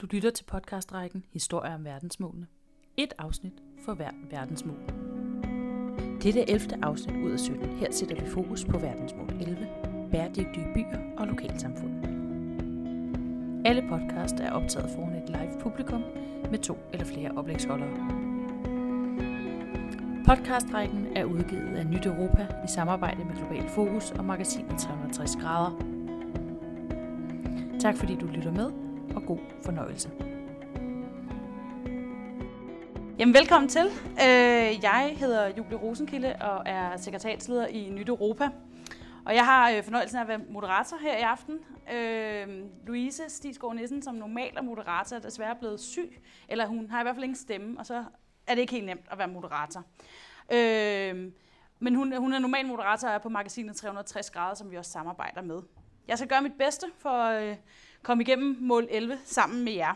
Du lytter til podcastrækken Historier om verdensmålene. Et afsnit for hver verdensmål. Dette er 11. afsnit ud af 17. Her sætter vi fokus på verdensmål 11. Bæredygtige byer og lokalsamfund. Alle podcast er optaget foran et live publikum med to eller flere oplægsholdere. Podcastrækken er udgivet af Nyt Europa i samarbejde med Global Fokus og magasinet 360 grader. Tak fordi du lytter med, og god fornøjelse. Jamen, velkommen til. Øh, jeg hedder Julie Rosenkilde og er sekretariatsleder i Nyt Europa. Og jeg har øh, fornøjelsen af at være moderator her i aften. Øh, Louise Stisgaard Nissen, som normalt er moderator, er desværre blevet syg. Eller hun har i hvert fald ingen stemme, og så er det ikke helt nemt at være moderator. Øh, men hun, hun er normal moderator og er på magasinet 360 grader, som vi også samarbejder med. Jeg skal gøre mit bedste for at øh, komme igennem mål 11 sammen med jer.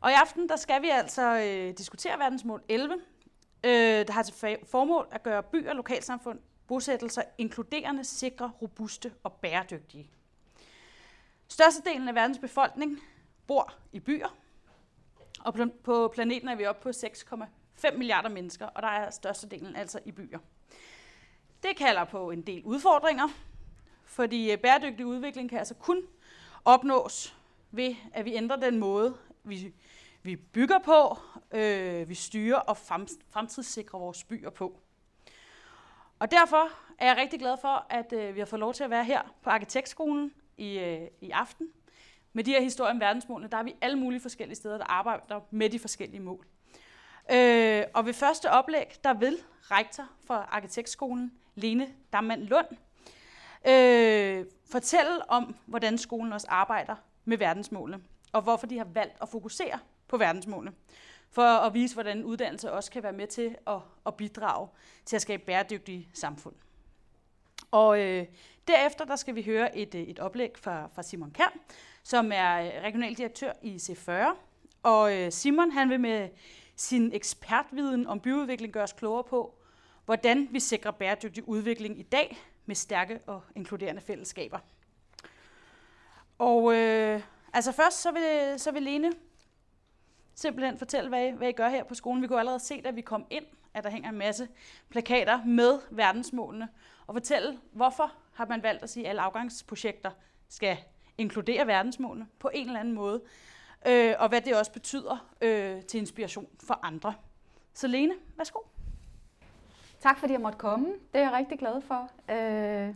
Og i aften der skal vi altså øh, diskutere verdensmål 11, øh, der har til formål at gøre byer, lokalsamfund, bosættelser inkluderende, sikre, robuste og bæredygtige. Størstedelen af verdens befolkning bor i byer, og på planeten er vi oppe på 6,5 milliarder mennesker, og der er størstedelen altså i byer. Det kalder på en del udfordringer, fordi øh, bæredygtig udvikling kan altså kun opnås ved, at vi ændrer den måde, vi, vi bygger på, øh, vi styrer og fremtidssikrer vores byer på. Og derfor er jeg rigtig glad for, at øh, vi har fået lov til at være her på Arkitektskolen i, øh, i aften. Med de her historier om verdensmålene, der er vi alle mulige forskellige steder, der arbejder med de forskellige mål. Øh, og ved første oplæg, der vil rektor for Arkitektskolen, Lene Dammann Lund, øh, fortælle om, hvordan skolen også arbejder med verdensmålene, og hvorfor de har valgt at fokusere på verdensmålene, for at vise, hvordan uddannelse også kan være med til at, at bidrage til at skabe bæredygtige samfund. Og øh, derefter der skal vi høre et, øh, et oplæg fra, fra Simon Kær, som er øh, regionaldirektør i C40. Og øh, Simon han vil med sin ekspertviden om byudvikling gøre os klogere på, hvordan vi sikrer bæredygtig udvikling i dag med stærke og inkluderende fællesskaber. Og øh, altså først så vil, så vil Lene simpelthen fortælle, hvad I, hvad I gør her på skolen. Vi kunne allerede se, da vi kom ind, at der hænger en masse plakater med verdensmålene, og fortælle, hvorfor har man valgt at sige, at alle afgangsprojekter skal inkludere verdensmålene på en eller anden måde, øh, og hvad det også betyder øh, til inspiration for andre. Så Lene, værsgo. Tak fordi jeg måtte komme. Det er jeg rigtig glad for. Øh,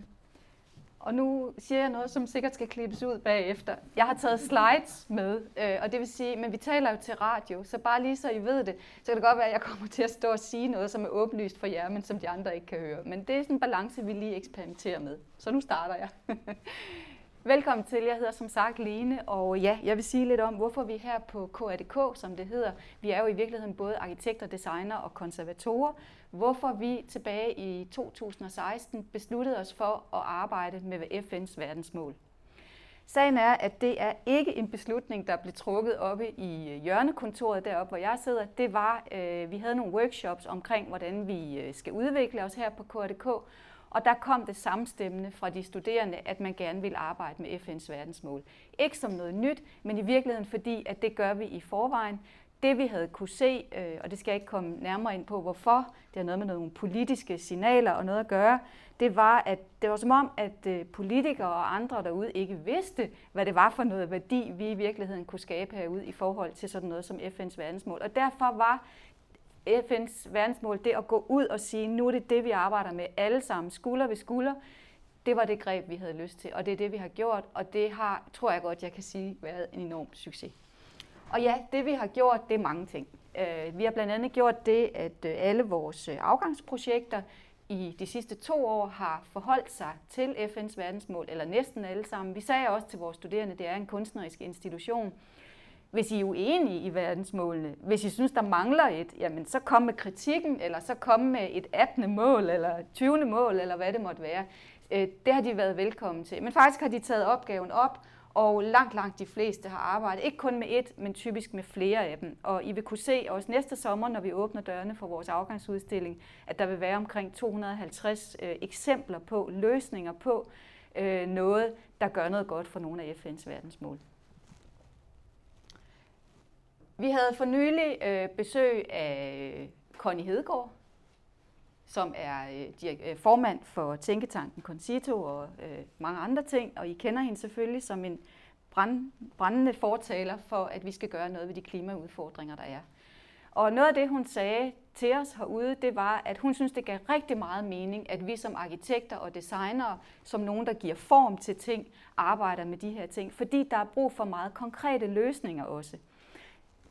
og nu siger jeg noget, som sikkert skal klippes ud bagefter. Jeg har taget slides med, øh, og det vil sige, men vi taler jo til radio, så bare lige så I ved det, så kan det godt være, at jeg kommer til at stå og sige noget, som er åbenlyst for jer, men som de andre ikke kan høre. Men det er sådan en balance, vi lige eksperimenterer med. Så nu starter jeg. Velkommen til. Jeg hedder som sagt Lene, og ja, jeg vil sige lidt om, hvorfor vi er her på KADK, som det hedder. Vi er jo i virkeligheden både arkitekter, designer og konservatorer. Hvorfor vi tilbage i 2016 besluttede os for at arbejde med FN's verdensmål. Sagen er, at det er ikke en beslutning, der blev trukket oppe i øh, hjørnekontoret deroppe, hvor jeg sidder. Det var, øh, vi havde nogle workshops omkring, hvordan vi øh, skal udvikle os her på KADK, og der kom det samstemmende fra de studerende, at man gerne vil arbejde med FN's verdensmål. Ikke som noget nyt, men i virkeligheden fordi, at det gør vi i forvejen. Det vi havde kunne se, øh, og det skal jeg ikke komme nærmere ind på, hvorfor, det har noget med nogle politiske signaler og noget at gøre, det var, at det var som om, at øh, politikere og andre derude ikke vidste, hvad det var for noget værdi, vi i virkeligheden kunne skabe herude i forhold til sådan noget som FN's verdensmål. Og derfor var FN's verdensmål, det at gå ud og sige, nu er det det, vi arbejder med alle sammen, skulder ved skulder, det var det greb, vi havde lyst til, og det er det, vi har gjort, og det har, tror jeg godt, jeg kan sige, været en enorm succes. Og ja, det vi har gjort, det er mange ting. Øh, vi har blandt andet gjort det, at øh, alle vores øh, afgangsprojekter i de sidste to år har forholdt sig til FN's verdensmål, eller næsten alle sammen. Vi sagde også til vores studerende, at det er en kunstnerisk institution, hvis I er uenige i verdensmålene, hvis I synes, der mangler et, jamen så kom med kritikken, eller så kom med et 18. mål, eller 20. mål, eller hvad det måtte være. Øh, det har de været velkommen til. Men faktisk har de taget opgaven op, og langt, langt de fleste har arbejdet, ikke kun med et, men typisk med flere af dem. Og I vil kunne se også næste sommer, når vi åbner dørene for vores afgangsudstilling, at der vil være omkring 250 øh, eksempler på, løsninger på øh, noget, der gør noget godt for nogle af FN's verdensmål. Vi havde for nylig øh, besøg af Connie Hedegaard, som er øh, øh, formand for Tænketanken Concito og øh, mange andre ting, og I kender hende selvfølgelig som en brand, brændende fortaler for, at vi skal gøre noget ved de klimaudfordringer, der er. Og noget af det, hun sagde til os herude, det var, at hun synes, det gav rigtig meget mening, at vi som arkitekter og designere, som nogen, der giver form til ting, arbejder med de her ting, fordi der er brug for meget konkrete løsninger også.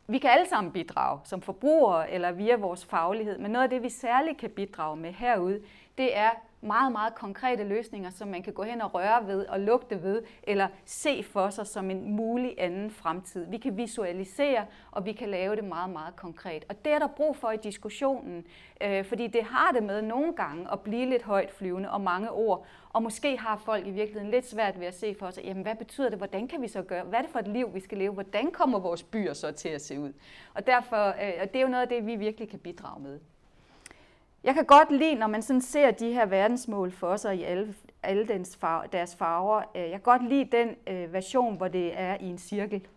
Vi kan alle sammen bidrage som forbrugere eller via vores faglighed, men noget af det, vi særligt kan bidrage med herude, det er meget, meget konkrete løsninger, som man kan gå hen og røre ved og lugte ved, eller se for sig som en mulig anden fremtid. Vi kan visualisere, og vi kan lave det meget, meget konkret. Og det er der brug for i diskussionen, øh, fordi det har det med nogle gange at blive lidt højt flyvende og mange ord, og måske har folk i virkeligheden lidt svært ved at se for sig, jamen hvad betyder det, hvordan kan vi så gøre, hvad er det for et liv, vi skal leve, hvordan kommer vores byer så til at se ud? Og derfor, øh, og det er jo noget af det, vi virkelig kan bidrage med. Jeg kan godt lide, når man sådan ser de her verdensmål for sig i alle, alle dens farver, deres farver. Øh, jeg kan godt lide den øh, version, hvor det er i en cirkel.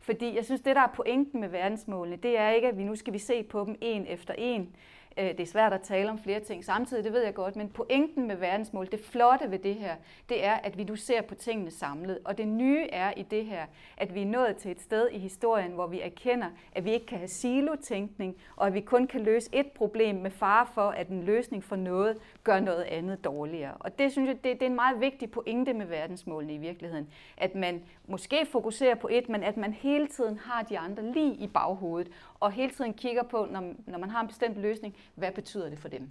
Fordi jeg synes, det der er pointen med verdensmålene, det er ikke, at vi nu skal vi se på dem en efter en. Øh, det er svært at tale om flere ting samtidig, det ved jeg godt, men pointen med verdensmål, det flotte ved det her, det er, at vi nu ser på tingene samlet. Og det nye er i det her, at vi er nået til et sted i historien, hvor vi erkender, at vi ikke kan have silotænkning, og at vi kun kan løse et problem med fare for, at en løsning for noget gør noget andet dårligere. Og det synes jeg, det, det er en meget vigtig pointe med verdensmålene i virkeligheden. At man måske fokuserer på et, men at man hele tiden har de andre lige i baghovedet, og hele tiden kigger på, når, når man har en bestemt løsning, hvad betyder det for dem?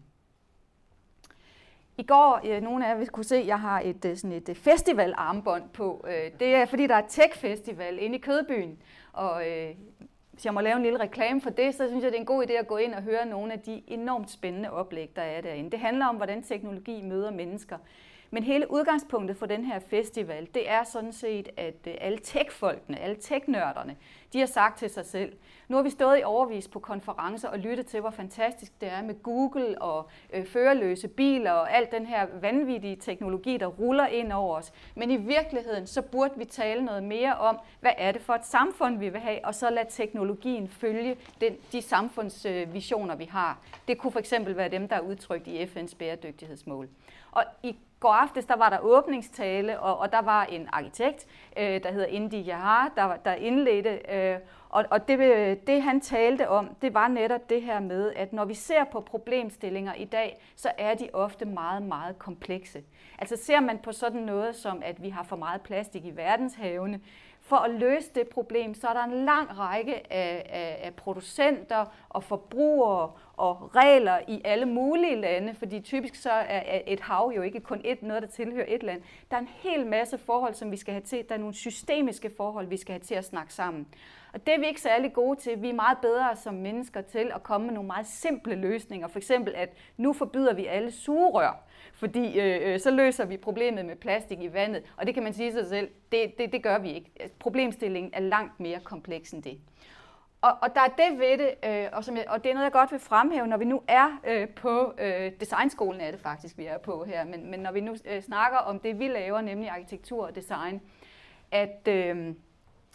I går, ja, nogle af jer kunne se, at jeg har et, øh, sådan et øh, festivalarmbånd på. Det er, fordi der er Tech Festival inde i Kødbyen. Og hvis jeg må lave en lille reklame for det, så synes jeg, det er en god idé at gå ind og høre nogle af de enormt spændende oplæg, der er derinde. Det handler om, hvordan teknologi møder mennesker. Men hele udgangspunktet for den her festival, det er sådan set, at øh, alle tech-folkene, alle tech-nørderne, de har sagt til sig selv, nu har vi stået i overvis på konferencer og lyttet til, hvor fantastisk det er med Google og øh, førerløse biler og alt den her vanvittige teknologi, der ruller ind over os. Men i virkeligheden, så burde vi tale noget mere om, hvad er det for et samfund, vi vil have, og så lade teknologien følge den, de samfundsvisioner, vi har. Det kunne for eksempel være dem, der er udtrykt i FN's bæredygtighedsmål. Og i går aftes, der var der åbningstale, og, og der var en arkitekt, øh, der hedder Indy Jahar, der, der indledte, øh, og, og det, det han talte om, det var netop det her med, at når vi ser på problemstillinger i dag, så er de ofte meget, meget komplekse. Altså ser man på sådan noget som, at vi har for meget plastik i verdenshavene, for at løse det problem, så er der en lang række af, af, af producenter og forbrugere og regler i alle mulige lande, fordi typisk så er et hav jo ikke kun et, noget, der tilhører et land. Der er en hel masse forhold, som vi skal have til. Der er nogle systemiske forhold, vi skal have til at snakke sammen. Og det er vi ikke særlig gode til. Vi er meget bedre som mennesker til at komme med nogle meget simple løsninger. For eksempel, at nu forbyder vi alle sugerør, fordi øh, øh, så løser vi problemet med plastik i vandet. Og det kan man sige sig selv, det, det, det gør vi ikke. Problemstillingen er langt mere kompleks end det. Og, og der er det ved det, øh, og, som jeg, og det er noget, jeg godt vil fremhæve, når vi nu er øh, på øh, designskolen, er det faktisk, vi er på her, men, men når vi nu øh, snakker om det, vi laver, nemlig arkitektur og design, at øh,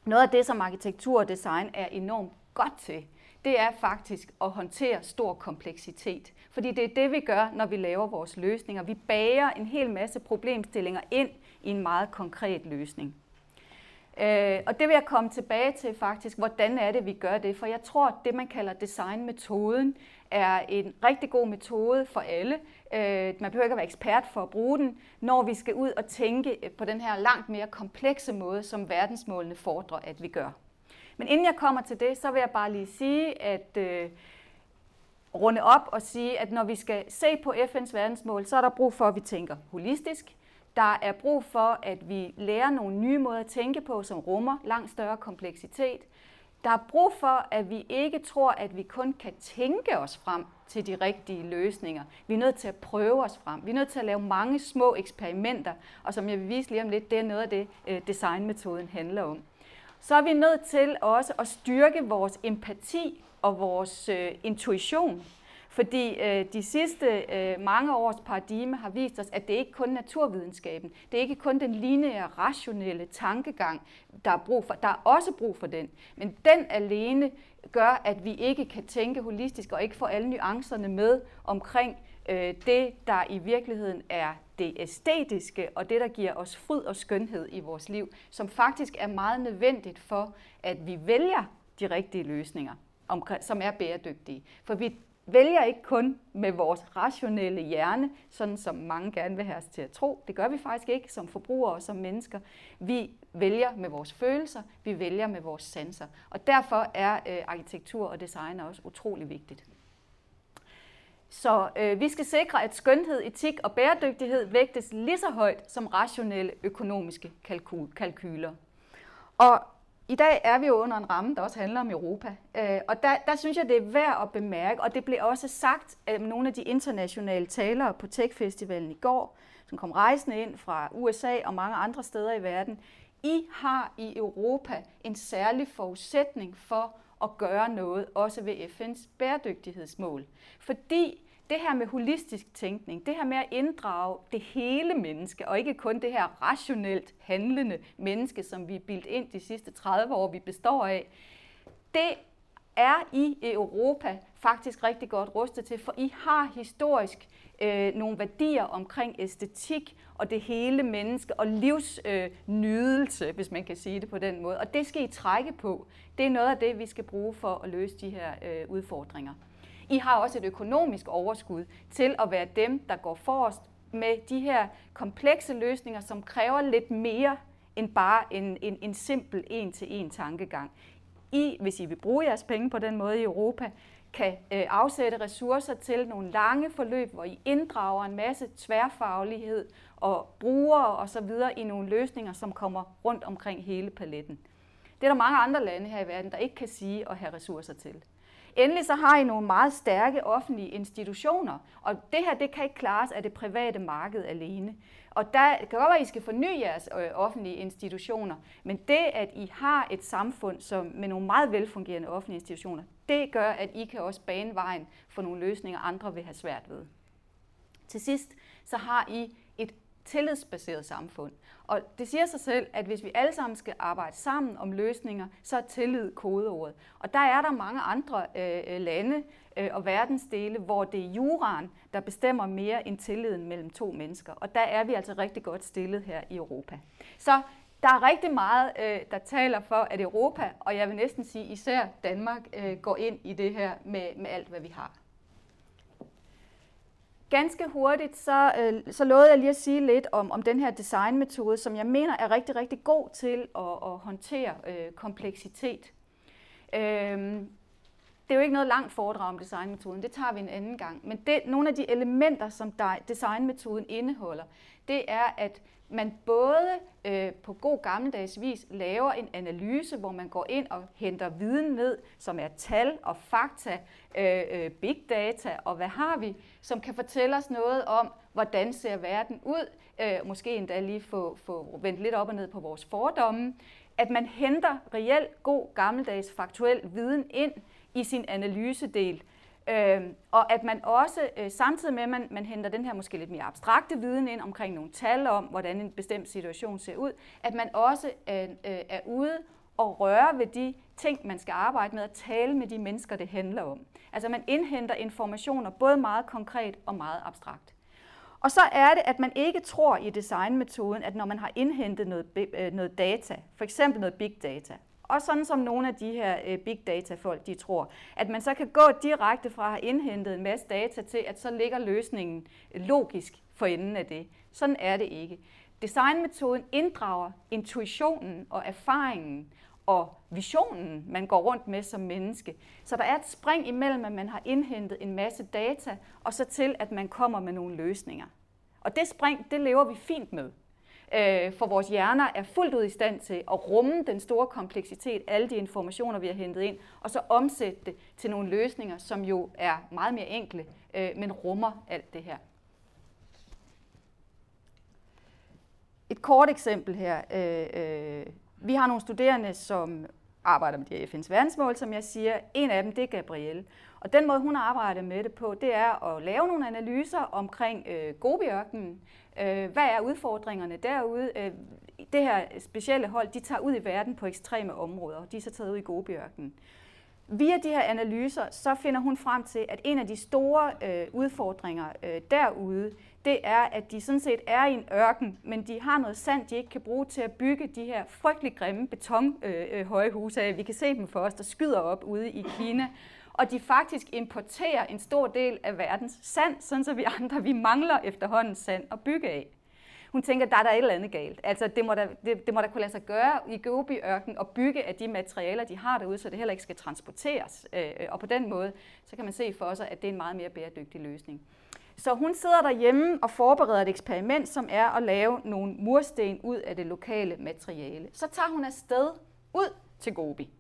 noget af det, som arkitektur og design er enormt godt til, det er faktisk at håndtere stor kompleksitet. Fordi det er det, vi gør, når vi laver vores løsninger. Vi bager en hel masse problemstillinger ind i en meget konkret løsning. Øh, og det vil jeg komme tilbage til faktisk, hvordan er det, vi gør det. For jeg tror, at det, man kalder designmetoden, er en rigtig god metode for alle. Øh, man behøver ikke at være ekspert for at bruge den, når vi skal ud og tænke på den her langt mere komplekse måde, som verdensmålene fordrer, at vi gør. Men inden jeg kommer til det, så vil jeg bare lige sige, at øh, runde op og sige, at når vi skal se på FN's verdensmål, så er der brug for, at vi tænker holistisk. Der er brug for, at vi lærer nogle nye måder at tænke på, som rummer langt større kompleksitet. Der er brug for, at vi ikke tror, at vi kun kan tænke os frem til de rigtige løsninger. Vi er nødt til at prøve os frem. Vi er nødt til at lave mange små eksperimenter, og som jeg vil vise lige om lidt, det er noget af det, øh, designmetoden handler om. Så er vi nødt til også at styrke vores empati og vores øh, intuition. Fordi øh, de sidste øh, mange års paradigme har vist os, at det ikke kun er naturvidenskaben, det er ikke kun den lineære, rationelle tankegang, der er brug for. Der er også brug for den, men den alene gør, at vi ikke kan tænke holistisk og ikke få alle nuancerne med omkring øh, det, der i virkeligheden er det æstetiske og det, der giver os fryd og skønhed i vores liv, som faktisk er meget nødvendigt for, at vi vælger de rigtige løsninger, som er bæredygtige. For vi vælger ikke kun med vores rationelle hjerne, sådan som mange gerne vil have os til at tro. Det gør vi faktisk ikke som forbrugere og som mennesker. Vi vælger med vores følelser, vi vælger med vores sanser. Og derfor er øh, arkitektur og design også utrolig vigtigt. Så øh, vi skal sikre, at skønhed, etik og bæredygtighed vægtes lige så højt som rationelle økonomiske kalkyler. Og i dag er vi jo under en ramme, der også handler om Europa. Øh, og der, der synes jeg, det er værd at bemærke, og det blev også sagt af nogle af de internationale talere på Tech-festivalen i går, som kom rejsende ind fra USA og mange andre steder i verden. I har i Europa en særlig forudsætning for at gøre noget, også ved FN's bæredygtighedsmål. Fordi det her med holistisk tænkning, det her med at inddrage det hele menneske, og ikke kun det her rationelt handlende menneske, som vi er bildt ind de sidste 30 år, vi består af, det er i Europa faktisk rigtig godt rustet til, for I har historisk øh, nogle værdier omkring æstetik og det hele menneske og livsnydelse, øh, hvis man kan sige det på den måde. Og det skal I trække på. Det er noget af det, vi skal bruge for at løse de her øh, udfordringer. I har også et økonomisk overskud til at være dem, der går forrest med de her komplekse løsninger, som kræver lidt mere end bare en, en, en simpel en-til-en tankegang. I, hvis I vil bruge jeres penge på den måde i Europa, kan øh, afsætte ressourcer til nogle lange forløb, hvor I inddrager en masse tværfaglighed og brugere osv. i nogle løsninger, som kommer rundt omkring hele paletten. Det er der mange andre lande her i verden, der ikke kan sige at have ressourcer til. Endelig så har I nogle meget stærke offentlige institutioner, og det her det kan ikke klares af det private marked alene. Og der kan godt være, at I skal forny jeres øh, offentlige institutioner, men det, at I har et samfund som, med nogle meget velfungerende offentlige institutioner, det gør, at I kan også bane vejen for nogle løsninger, andre vil have svært ved. Til sidst, så har I tillidsbaseret samfund. Og det siger sig selv, at hvis vi alle sammen skal arbejde sammen om løsninger, så er tillid kodeordet. Og der er der mange andre øh, øh, lande øh, og verdensdele, hvor det er juraen, der bestemmer mere end tilliden mellem to mennesker. Og der er vi altså rigtig godt stillet her i Europa. Så der er rigtig meget, øh, der taler for, at Europa, og jeg vil næsten sige især Danmark, øh, går ind i det her med, med alt, hvad vi har. Ganske hurtigt, så, øh, så lovede jeg lige at sige lidt om, om den her designmetode, som jeg mener er rigtig, rigtig god til at, at håndtere øh, kompleksitet. Øh, det er jo ikke noget langt foredrag om designmetoden, det tager vi en anden gang. Men det, nogle af de elementer, som der, designmetoden indeholder, det er, at man både øh, på god gammeldags vis laver en analyse, hvor man går ind og henter viden ned, som er tal og fakta, øh, øh, big data og hvad har vi, som kan fortælle os noget om, hvordan ser verden ud, øh, måske endda lige få, få vendt lidt op og ned på vores fordomme, at man henter reelt god gammeldags faktuel viden ind i sin analysedel, Øh, og at man også, øh, samtidig med at man, man henter den her måske lidt mere abstrakte viden ind omkring nogle tal om, hvordan en bestemt situation ser ud, at man også øh, øh, er ude og røre ved de ting, man skal arbejde med, at tale med de mennesker, det handler om. Altså man indhenter informationer både meget konkret og meget abstrakt. Og så er det, at man ikke tror i designmetoden, at når man har indhentet noget, øh, noget data, for eksempel noget big data, og sådan som nogle af de her øh, big data folk, de tror, at man så kan gå direkte fra at have indhentet en masse data til, at så ligger løsningen øh, logisk for enden af det. Sådan er det ikke. Designmetoden inddrager intuitionen og erfaringen og visionen, man går rundt med som menneske. Så der er et spring imellem, at man har indhentet en masse data, og så til, at man kommer med nogle løsninger. Og det spring, det lever vi fint med øh, for vores hjerner er fuldt ud i stand til at rumme den store kompleksitet, alle de informationer, vi har hentet ind, og så omsætte det til nogle løsninger, som jo er meget mere enkle, øh, men rummer alt det her. Et kort eksempel her. Øh, øh, vi har nogle studerende, som arbejder med de her FN's verdensmål, som jeg siger. En af dem, det er Gabrielle. Og den måde, hun arbejder med det på, det er at lave nogle analyser omkring øh, Gobiørkenen. Øh, hvad er udfordringerne derude? Øh, det her specielle hold, de tager ud i verden på ekstreme områder. De er så taget ud i Gobiørkenen. Via de her analyser, så finder hun frem til, at en af de store øh, udfordringer øh, derude, det er, at de sådan set er i en ørken, men de har noget sand, de ikke kan bruge til at bygge de her frygtelig grimme betonhøje øh, øh huse. Vi kan se dem for os, der skyder op ude i Kina. Og de faktisk importerer en stor del af verdens sand, sådan så vi andre vi mangler efterhånden sand at bygge af. Hun tænker, der er der et eller andet galt. Altså, det må da, det, det må da kunne lade sig gøre i Gobi-ørken og bygge af de materialer, de har derude, så det heller ikke skal transporteres. Øh, og på den måde, så kan man se for sig, at det er en meget mere bæredygtig løsning. Så hun sidder derhjemme og forbereder et eksperiment, som er at lave nogle mursten ud af det lokale materiale. Så tager hun afsted ud til Gobi.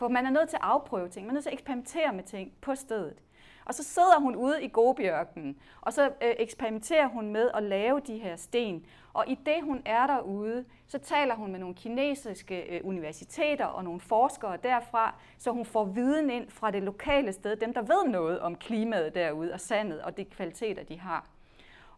For man er nødt til at afprøve ting, man er nødt til at eksperimentere med ting på stedet. Og så sidder hun ude i Gobiørkenen, og så øh, eksperimenterer hun med at lave de her sten. Og i det hun er derude, så taler hun med nogle kinesiske øh, universiteter og nogle forskere derfra, så hun får viden ind fra det lokale sted, dem der ved noget om klimaet derude og sandet og de kvaliteter, de har.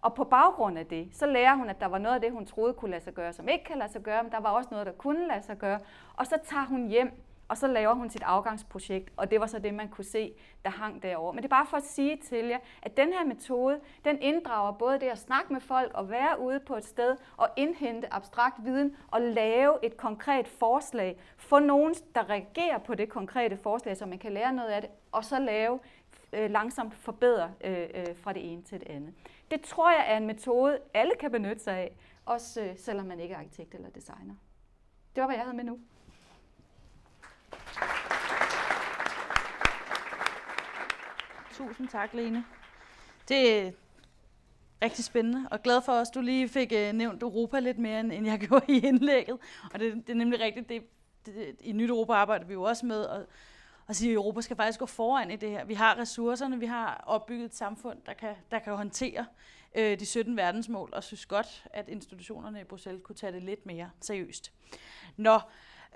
Og på baggrund af det, så lærer hun, at der var noget af det, hun troede kunne lade sig gøre, som ikke kan lade sig gøre, men der var også noget, der kunne lade sig gøre. Og så tager hun hjem og så laver hun sit afgangsprojekt, og det var så det, man kunne se, der hang derovre. Men det er bare for at sige til jer, at den her metode, den inddrager både det at snakke med folk og være ude på et sted og indhente abstrakt viden og lave et konkret forslag. Få nogen, der reagerer på det konkrete forslag, så man kan lære noget af det, og så lave øh, langsomt forbedre øh, øh, fra det ene til det andet. Det tror jeg er en metode, alle kan benytte sig af, også øh, selvom man ikke er arkitekt eller designer. Det var, hvad jeg havde med nu. Tusind tak, Lene. Det er rigtig spændende, og glad for, at du lige fik uh, nævnt Europa lidt mere, end jeg gjorde i indlægget. Og det, det er nemlig rigtigt, det, det, i Nyt Europa arbejder vi jo også med at, at sige, at Europa skal faktisk gå foran i det her. Vi har ressourcerne, vi har opbygget et samfund, der kan, der kan håndtere uh, de 17 verdensmål, og synes godt, at institutionerne i Bruxelles kunne tage det lidt mere seriøst. Nå,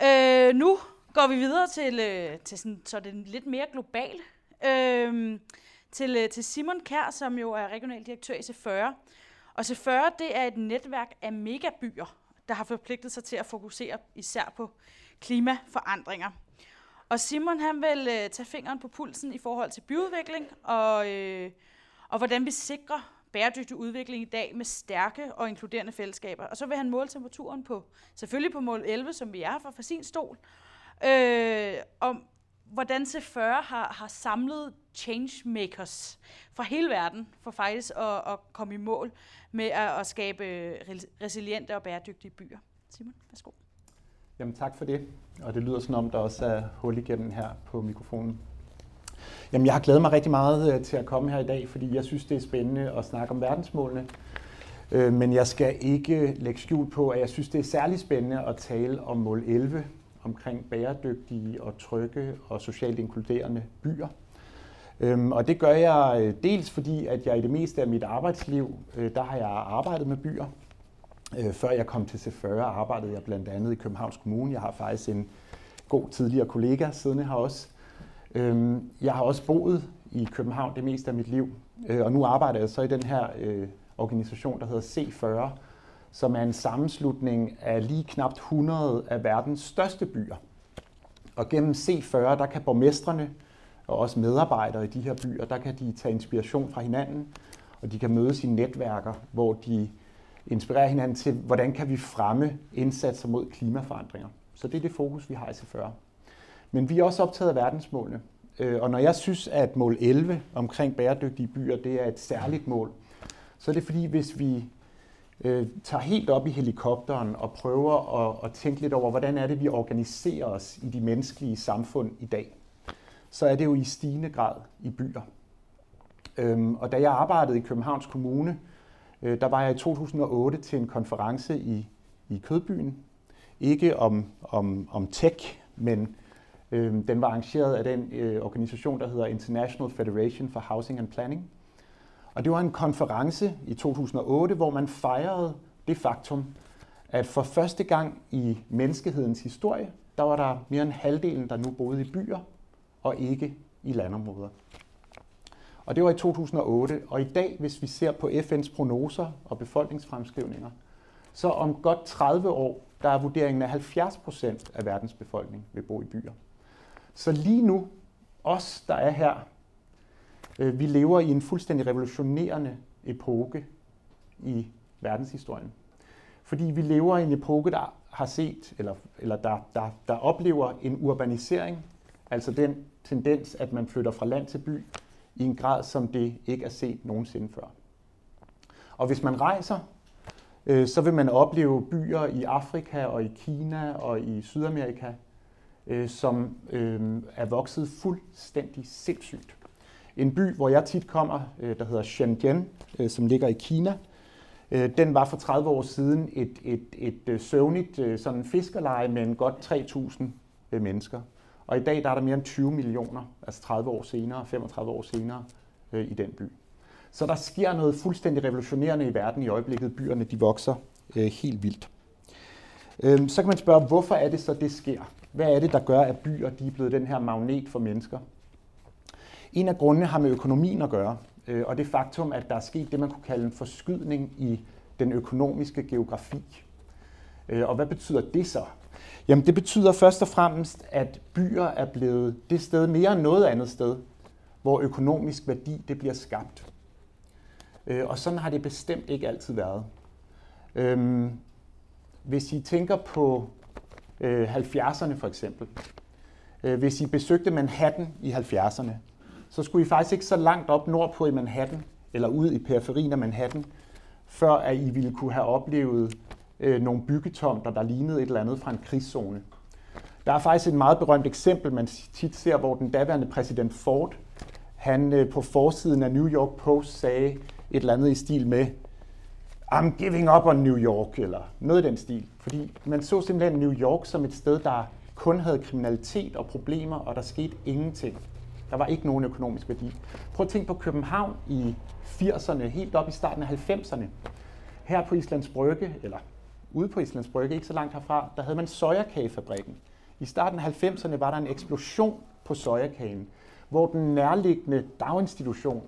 uh, nu går vi videre til, øh, til sådan, så det er lidt mere global. Øh, til, øh, til Simon Kær, som jo er regional direktør i C40. Og C40, det er et netværk af megabyer, der har forpligtet sig til at fokusere især på klimaforandringer. Og Simon han vil øh, tage fingeren på pulsen i forhold til byudvikling og, øh, og hvordan vi sikrer bæredygtig udvikling i dag med stærke og inkluderende fællesskaber. Og så vil han måle temperaturen på, selvfølgelig på mål 11, som vi er fra, fra sin stol, øh, om hvordan C40 har, har samlet changemakers fra hele verden for faktisk at, at komme i mål med at, at skabe resiliente og bæredygtige byer. Simon, værsgo. Jamen tak for det, og det lyder som om, der også er hul igennem her på mikrofonen. Jamen jeg har glædet mig rigtig meget øh, til at komme her i dag, fordi jeg synes, det er spændende at snakke om verdensmålene. Øh, men jeg skal ikke lægge skjul på, at jeg synes, det er særlig spændende at tale om mål 11, omkring bæredygtige og trygge og socialt inkluderende byer. Øhm, og det gør jeg øh, dels fordi, at jeg i det meste af mit arbejdsliv, øh, der har jeg arbejdet med byer. Øh, før jeg kom til C40, arbejdede jeg blandt andet i Københavns Kommune. Jeg har faktisk en god tidligere kollega siddende her også. Øhm, jeg har også boet i København det meste af mit liv, øh, og nu arbejder jeg så i den her øh, organisation, der hedder C40, som er en sammenslutning af lige knap 100 af verdens største byer. Og gennem C40, der kan borgmestrene og også medarbejdere i de her byer, der kan de tage inspiration fra hinanden, og de kan mødes i netværker, hvor de inspirerer hinanden til, hvordan kan vi fremme indsatser mod klimaforandringer. Så det er det fokus, vi har i C40. Men vi er også optaget af verdensmålene. Øh, og når jeg synes, at mål 11 omkring bæredygtige byer, det er et særligt mål, så er det fordi, hvis vi øh, tager helt op i helikopteren og prøver at, at tænke lidt over, hvordan er det, vi organiserer os i de menneskelige samfund i dag, så er det jo i stigende grad i byer. Øhm, og da jeg arbejdede i Københavns Kommune, øh, der var jeg i 2008 til en konference i, i Kødbyen. Ikke om, om, om tech, men øh, den var arrangeret af den øh, organisation, der hedder International Federation for Housing and Planning. Og det var en konference i 2008, hvor man fejrede det faktum, at for første gang i menneskehedens historie, der var der mere end halvdelen, der nu boede i byer og ikke i landområder. Og det var i 2008, og i dag, hvis vi ser på FN's prognoser og befolkningsfremskrivninger, så om godt 30 år, der er vurderingen af 70 procent af verdens befolkning vil bo i byer. Så lige nu, os der er her, Øh, vi lever i en fuldstændig revolutionerende epoke i verdenshistorien. Fordi vi lever i en epoke, der har set, eller, eller der, der, der oplever en urbanisering, altså den tendens, at man flytter fra land til by i en grad, som det ikke er set nogensinde før. Og hvis man rejser, øh, så vil man opleve byer i Afrika og i Kina og i Sydamerika, øh, som øh, er vokset fuldstændig sindssygt. En by, hvor jeg tit kommer, øh, der hedder Shenzhen, øh, som ligger i Kina, øh, den var for 30 år siden et, et, et, søvnigt sådan fiskerleje med en godt 3.000 mennesker. Og i dag der er der mere end 20 millioner, altså 30 år senere, 35 år senere, i den by. Så der sker noget fuldstændig revolutionerende i verden i øjeblikket. Byerne de vokser helt vildt. Øhm, så kan man spørge, hvorfor er det så, det sker? Hvad er det, der gør, at byer de er blevet den her magnet for mennesker? En af grundene har med økonomien at gøre, øh, og det faktum, at der er sket det, man kunne kalde en forskydning i den økonomiske geografi. Øh, og hvad betyder det så? Jamen det betyder først og fremmest, at byer er blevet det sted mere end noget andet sted, hvor økonomisk værdi det bliver skabt. Øh, og sådan har det bestemt ikke altid været. Hvis I tænker på 70'erne for eksempel, hvis I besøgte Manhattan i 70'erne, så skulle I faktisk ikke så langt op nordpå i Manhattan, eller ud i periferien af Manhattan, før at I ville kunne have oplevet øh, nogle byggetomter, der lignede et eller andet fra en krigszone. Der er faktisk et meget berømt eksempel, man tit ser, hvor den daværende præsident Ford, han øh, på forsiden af New York Post sagde et eller andet i stil med, I'm giving up on New York, eller noget i den stil. Fordi man så simpelthen New York som et sted, der kun havde kriminalitet og problemer, og der skete ingenting. Der var ikke nogen økonomisk værdi. Prøv at tænke på København i 80'erne, helt op i starten af 90'erne. Her på Islands Brygge, eller ude på Islands Brygge, ikke så langt herfra, der havde man sojakagefabrikken. I starten af 90'erne var der en eksplosion på sojakagen, hvor den nærliggende daginstitution,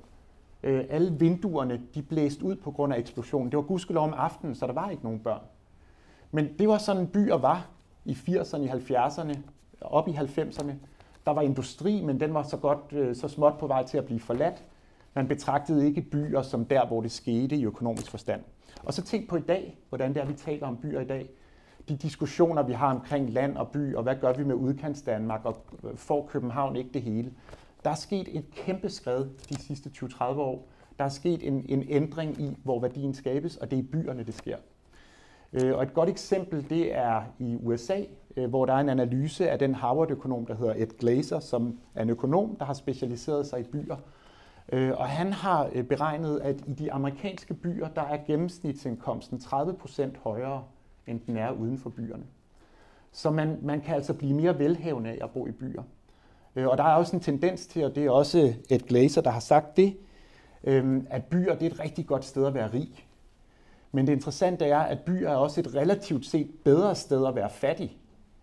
øh, alle vinduerne, de blæste ud på grund af eksplosionen. Det var gudskelov om aftenen, så der var ikke nogen børn. Men det var sådan byer var i 80'erne, i 70'erne, op i 90'erne. Der var industri, men den var så godt øh, så småt på vej til at blive forladt. Man betragtede ikke byer som der, hvor det skete i økonomisk forstand. Og så tænk på i dag, hvordan det er, vi taler om byer i dag. De diskussioner, vi har omkring land og by, og hvad gør vi med udkants Danmark, og øh, får København ikke det hele. Der er sket et kæmpe skred de sidste 20-30 år. Der er sket en, en ændring i, hvor værdien skabes, og det er i byerne, det sker. Øh, og et godt eksempel, det er i USA, Øh, hvor der er en analyse af den Harvard-økonom, der hedder Ed Glaser, som er en økonom, der har specialiseret sig i byer. Øh, og han har øh, beregnet, at i de amerikanske byer, der er gennemsnitsindkomsten 30% højere, end den er uden for byerne. Så man, man kan altså blive mere velhavende af at bo i byer. Og der er også en tendens til, og det er også Ed Glaser, der har sagt det, øhm, at byer det er et rigtig godt sted at være rig. Men det interessante er, at byer er også et relativt set bedre sted at være fattig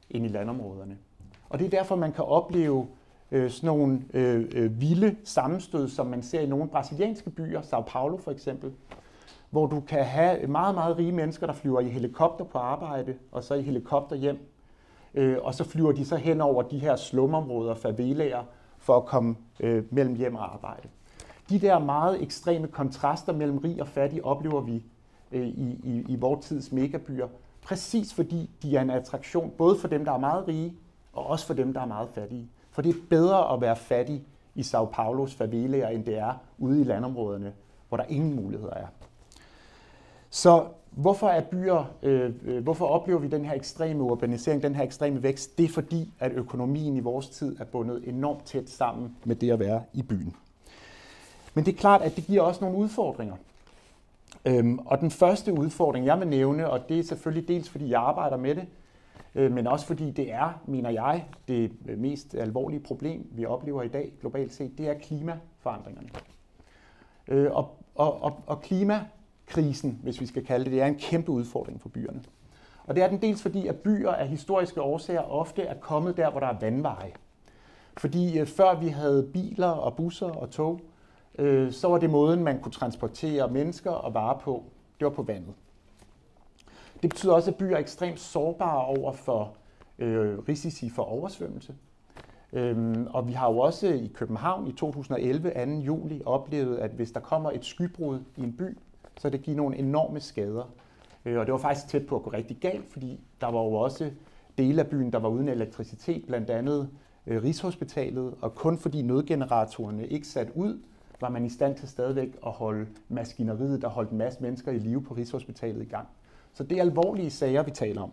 end i landområderne. Og det er derfor, man kan opleve øh, sådan nogle øh, øh, vilde sammenstød, som man ser i nogle brasilianske byer, Sao Paulo for eksempel, hvor du kan have meget, meget rige mennesker, der flyver i helikopter på arbejde, og så i helikopter hjem. Øh, og så flyver de så hen over de her slumområder, favelaer, for at komme øh, mellem hjem og arbejde. De der meget ekstreme kontraster mellem rig og fattig oplever vi øh, i, i, i vores tids megabyer, præcis fordi de er en attraktion både for dem, der er meget rige, og også for dem, der er meget fattige. For det er bedre at være fattig i Sao Paulos favelaer, end det er ude i landområderne, hvor der ingen muligheder er. Så hvorfor er byer, øh, øh, hvorfor oplever vi den her ekstreme urbanisering, den her ekstreme vækst? Det er fordi, at økonomien i vores tid er bundet enormt tæt sammen med det at være i byen. Men det er klart, at det giver også nogle udfordringer. Øhm, og den første udfordring, jeg vil nævne, og det er selvfølgelig dels fordi jeg arbejder med det, øh, men også fordi det er, mener jeg, det mest alvorlige problem, vi oplever i dag globalt set, det er klimaforandringerne. Øh, og, og, og, og klimakrisen, hvis vi skal kalde det, det er en kæmpe udfordring for byerne. Og det er den dels fordi, at byer af historiske årsager ofte er kommet der, hvor der er vandveje. Fordi øh, før vi havde biler og busser og tog, øh, så var det måden, man kunne transportere mennesker og varer på. Det var på vandet. Det betyder også, at byer er ekstremt sårbare over for øh, risici for oversvømmelse. Øhm, og vi har jo også i København i 2011, 2. juli, oplevet, at hvis der kommer et skybrud i en by, så det giver nogle enorme skader. Øh, og det var faktisk tæt på at gå rigtig galt, fordi der var jo også dele af byen, der var uden elektricitet, blandt andet øh, Rigshospitalet, og kun fordi nødgeneratorerne ikke sat ud, var man i stand til stadigvæk at holde maskineriet, der holdt en masse mennesker i live på Rigshospitalet i gang. Så det er alvorlige sager, vi taler om.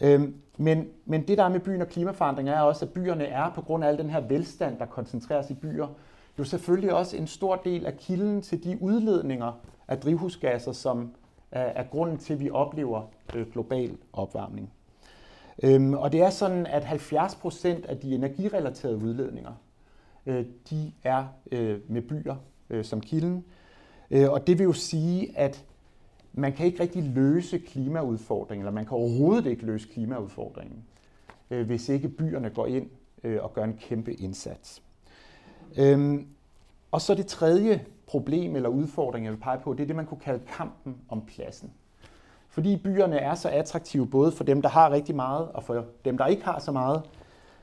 Øhm, men, men det der er med byen og klimaforandringer er også, at byerne er på grund af al den her velstand, der koncentreres i byer, jo selvfølgelig også en stor del af kilden til de udledninger af drivhusgasser, som er, er grunden til, at vi oplever øh, global opvarmning. Øhm, og det er sådan, at 70 procent af de energirelaterede udledninger, øh, de er øh, med byer øh, som kilden. Øh, og det vil jo sige, at man kan ikke rigtig løse klimaudfordringen, eller man kan overhovedet ikke løse klimaudfordringen, øh, hvis ikke byerne går ind øh, og gør en kæmpe indsats. Øhm, og så det tredje problem eller udfordring, jeg vil pege på, det er det, man kunne kalde kampen om pladsen. Fordi byerne er så attraktive både for dem, der har rigtig meget, og for dem, der ikke har så meget,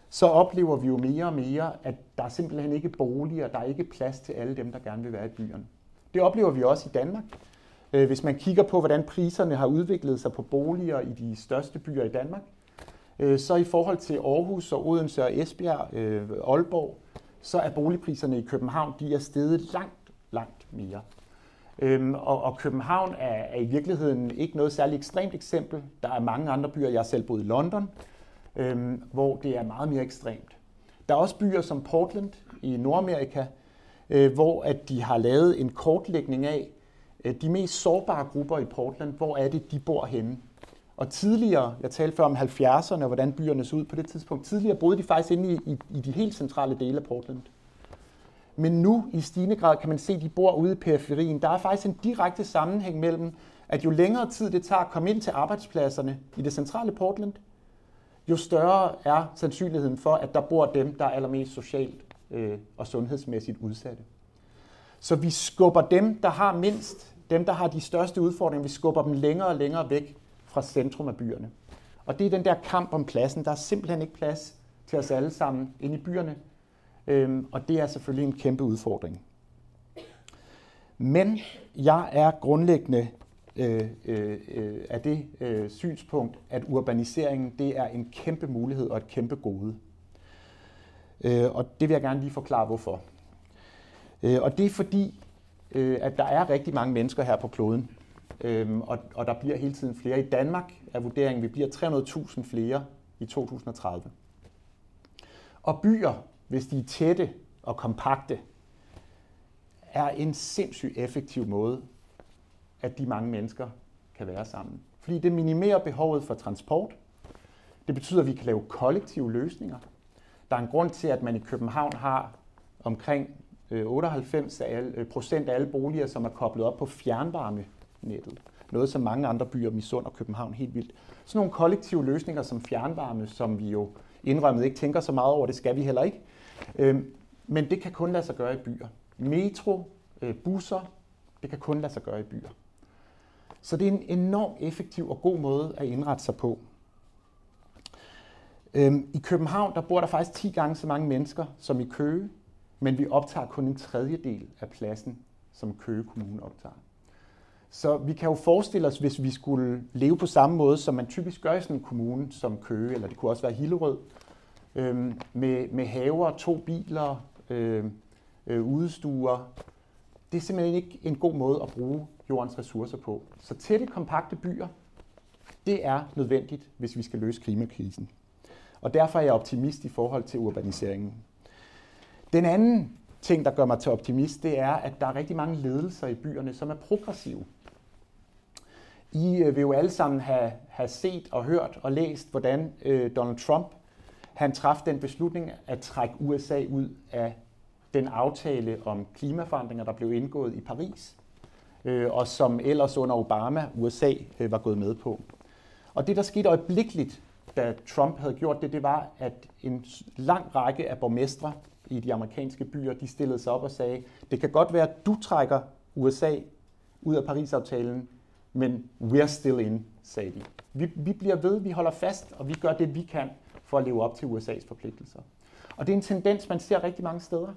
så oplever vi jo mere og mere, at der er simpelthen ikke boliger, der er ikke plads til alle dem, der gerne vil være i byerne. Det oplever vi også i Danmark. Øh, hvis man kigger på, hvordan priserne har udviklet sig på boliger i de største byer i Danmark, øh, så i forhold til Aarhus og Odense og Esbjerg, øh, Aalborg, så er boligpriserne i København, de er steget langt, langt mere. Øhm, og, og København er, er i virkeligheden ikke noget særligt ekstremt eksempel. Der er mange andre byer, jeg har selv boet i London, øhm, hvor det er meget mere ekstremt. Der er også byer som Portland i Nordamerika, øh, hvor at de har lavet en kortlægning af øh, de mest sårbare grupper i Portland. Hvor er det, de bor henne? Og tidligere, jeg talte før om 70'erne og hvordan byerne så ud på det tidspunkt, tidligere boede de faktisk inde i, i, i de helt centrale dele af Portland. Men nu i stigende grad kan man se, at de bor ude i periferien. Der er faktisk en direkte sammenhæng mellem, at jo længere tid det tager at komme ind til arbejdspladserne i det centrale Portland, jo større er sandsynligheden for, at der bor dem, der er allermest socialt øh, og sundhedsmæssigt udsatte. Så vi skubber dem, der har mindst, dem, der har de største udfordringer, vi skubber dem længere og længere væk fra centrum af byerne. Og det er den der kamp om pladsen. Der er simpelthen ikke plads til os alle sammen inde i byerne. Øhm, og det er selvfølgelig en kæmpe udfordring. Men jeg er grundlæggende øh, øh, af øh, det øh, synspunkt, at urbaniseringen det er en kæmpe mulighed og et kæmpe gode. Øh, og det vil jeg gerne lige forklare, hvorfor. Øh, og det er fordi, øh, at der er rigtig mange mennesker her på kloden. Øh, og, og der bliver hele tiden flere. I Danmark er vurderingen, at vi bliver 300.000 flere i 2030. Og byer, hvis de er tætte og kompakte, er en sindssygt effektiv måde, at de mange mennesker kan være sammen. Fordi det minimerer behovet for transport. Det betyder, at vi kan lave kollektive løsninger. Der er en grund til, at man i København har omkring øh, 98 af alle, øh, procent af alle boliger, som er koblet op på fjernvarmenettet. Noget, som mange andre byer Misund og København helt vildt. Sådan nogle kollektive løsninger som fjernvarme, som vi jo indrømmet ikke tænker så meget over, det skal vi heller ikke. Øhm, men det kan kun lade sig gøre i byer. Metro, øh, busser, det kan kun lade sig gøre i byer. Så det er en enorm effektiv og god måde at indrette sig på. Øhm, I København der bor der faktisk 10 gange så mange mennesker som i Køge, men vi optager kun en tredjedel af pladsen, som Køge Kommune optager. Så vi kan jo forestille os, hvis vi skulle leve på samme måde, som man typisk gør i sådan en kommune som Køge, eller det kunne også være Hillerød, øh, med, med haver, to biler, øh, øh, udestuer. Det er simpelthen ikke en god måde at bruge jordens ressourcer på. Så tætte, kompakte byer, det er nødvendigt, hvis vi skal løse klimakrisen. Og derfor er jeg optimist i forhold til urbaniseringen. Den anden ting, der gør mig til optimist, det er, at der er rigtig mange ledelser i byerne, som er progressive. I øh, vil jo alle sammen have, have set og hørt og læst, hvordan øh, Donald Trump han traf den beslutning at trække USA ud af den aftale om klimaforandringer, der blev indgået i Paris, øh, og som ellers under Obama USA øh, var gået med på. Og det, der skete øjeblikkeligt, da Trump havde gjort det, det var, at en lang række af borgmestre i de amerikanske byer, de stillede sig op og sagde, det kan godt være, at du trækker USA ud af Paris-aftalen, men we're still in, sagde de. Vi, vi bliver ved, vi holder fast, og vi gør det, vi kan for at leve op til USA's forpligtelser. Og det er en tendens, man ser rigtig mange steder,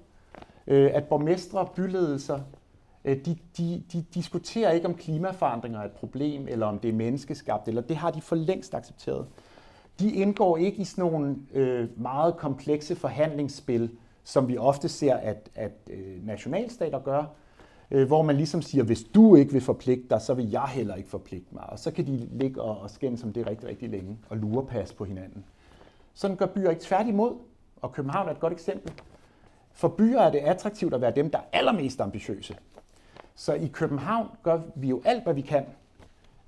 øh, at borgmestre og byledelser, Øh, de, de, de diskuterer ikke om klimaforandringer er et problem, eller om det er menneskeskabt, eller det har de for længst accepteret. De indgår ikke i sådan nogle øh, meget komplekse forhandlingsspil, som vi ofte ser, at, at øh, nationalstater gør, øh, hvor man ligesom siger, hvis du ikke vil forpligte dig, så vil jeg heller ikke forpligte mig. Og så kan de ligge og, og skændes om det rigtig, rigtig længe og lure pas på hinanden. Sådan gør byer ikke tværtimod, og København er et godt eksempel. For byer er det attraktivt at være dem, der er allermest ambitiøse. Så i København gør vi jo alt, hvad vi kan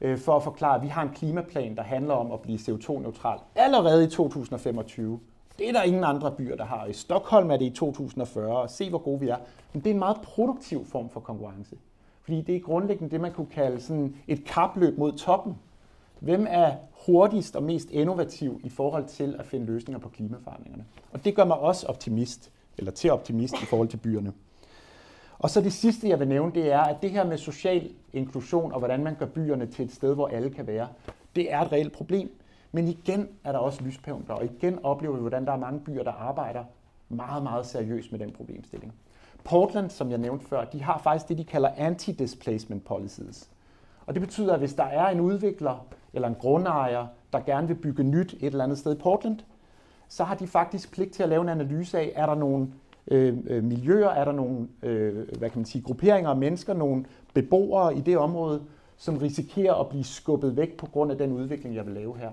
øh, for at forklare, at vi har en klimaplan, der handler om at blive CO2-neutral allerede i 2025. Det er der ingen andre byer, der har. I Stockholm er det i 2040, og se hvor gode vi er. Men det er en meget produktiv form for konkurrence. Fordi det er grundlæggende det, man kunne kalde sådan et kapløb mod toppen. Hvem er hurtigst og mest innovativ i forhold til at finde løsninger på klimaforandringerne? Og det gør mig også optimist, eller til optimist i forhold til byerne. Og så det sidste, jeg vil nævne, det er, at det her med social inklusion og hvordan man gør byerne til et sted, hvor alle kan være, det er et reelt problem. Men igen er der også lyspunkter, og igen oplever vi, hvordan der er mange byer, der arbejder meget, meget seriøst med den problemstilling. Portland, som jeg nævnte før, de har faktisk det, de kalder anti-displacement policies. Og det betyder, at hvis der er en udvikler eller en grundejer, der gerne vil bygge nyt et eller andet sted i Portland, så har de faktisk pligt til at lave en analyse af, er der nogle Øh, øh, miljøer, er der nogle øh, hvad kan man sige, grupperinger af mennesker, nogle beboere i det område, som risikerer at blive skubbet væk på grund af den udvikling, jeg vil lave her.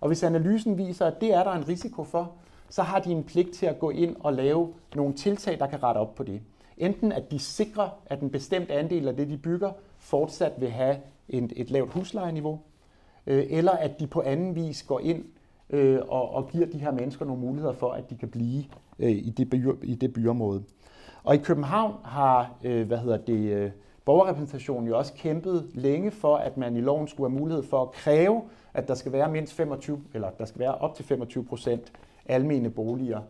Og hvis analysen viser, at det er der en risiko for, så har de en pligt til at gå ind og lave nogle tiltag, der kan rette op på det. Enten at de sikrer, at en bestemt andel af det, de bygger, fortsat vil have et, et lavt huslejeniveau, øh, eller at de på anden vis går ind øh, og, og giver de her mennesker nogle muligheder for, at de kan blive øh, i, det by, i det byområde. Og i København har øh, hvad hedder det, øh, borgerrepræsentationen jo også kæmpet længe for, at man i loven skulle have mulighed for at kræve, at der skal være mindst 25, eller der skal være op til 25 procent almene boliger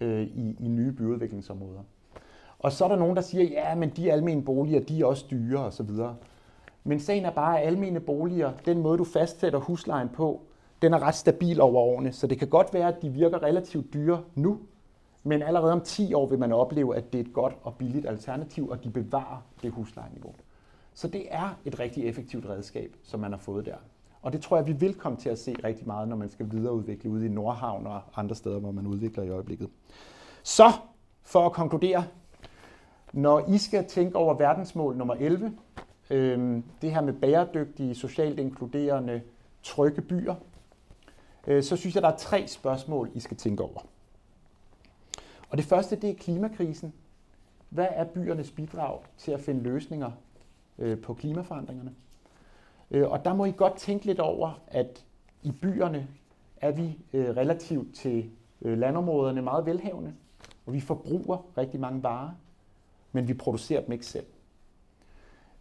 øh, i, i nye byudviklingsområder. Og så er der nogen, der siger, ja, men de almene boliger, de er også dyre osv. Men sagen er bare, at almene boliger, den måde du fastsætter huslejen på, den er ret stabil over årene, så det kan godt være, at de virker relativt dyre nu, men allerede om 10 år vil man opleve, at det er et godt og billigt alternativ, og de bevarer det huslejeniveau. Så det er et rigtig effektivt redskab, som man har fået der. Og det tror jeg, vi vil komme til at se rigtig meget, når man skal videreudvikle ude i Nordhavn og andre steder, hvor man udvikler i øjeblikket. Så, for at konkludere, når I skal tænke over verdensmål nummer 11, øh, det her med bæredygtige, socialt inkluderende, trygge byer, øh, så synes jeg, der er tre spørgsmål, I skal tænke over. Og det første, det er klimakrisen. Hvad er byernes bidrag til at finde løsninger øh, på klimaforandringerne? Øh, og der må I godt tænke lidt over, at i byerne er vi øh, relativt til øh, landområderne meget velhavende, og vi forbruger rigtig mange varer, men vi producerer dem ikke selv.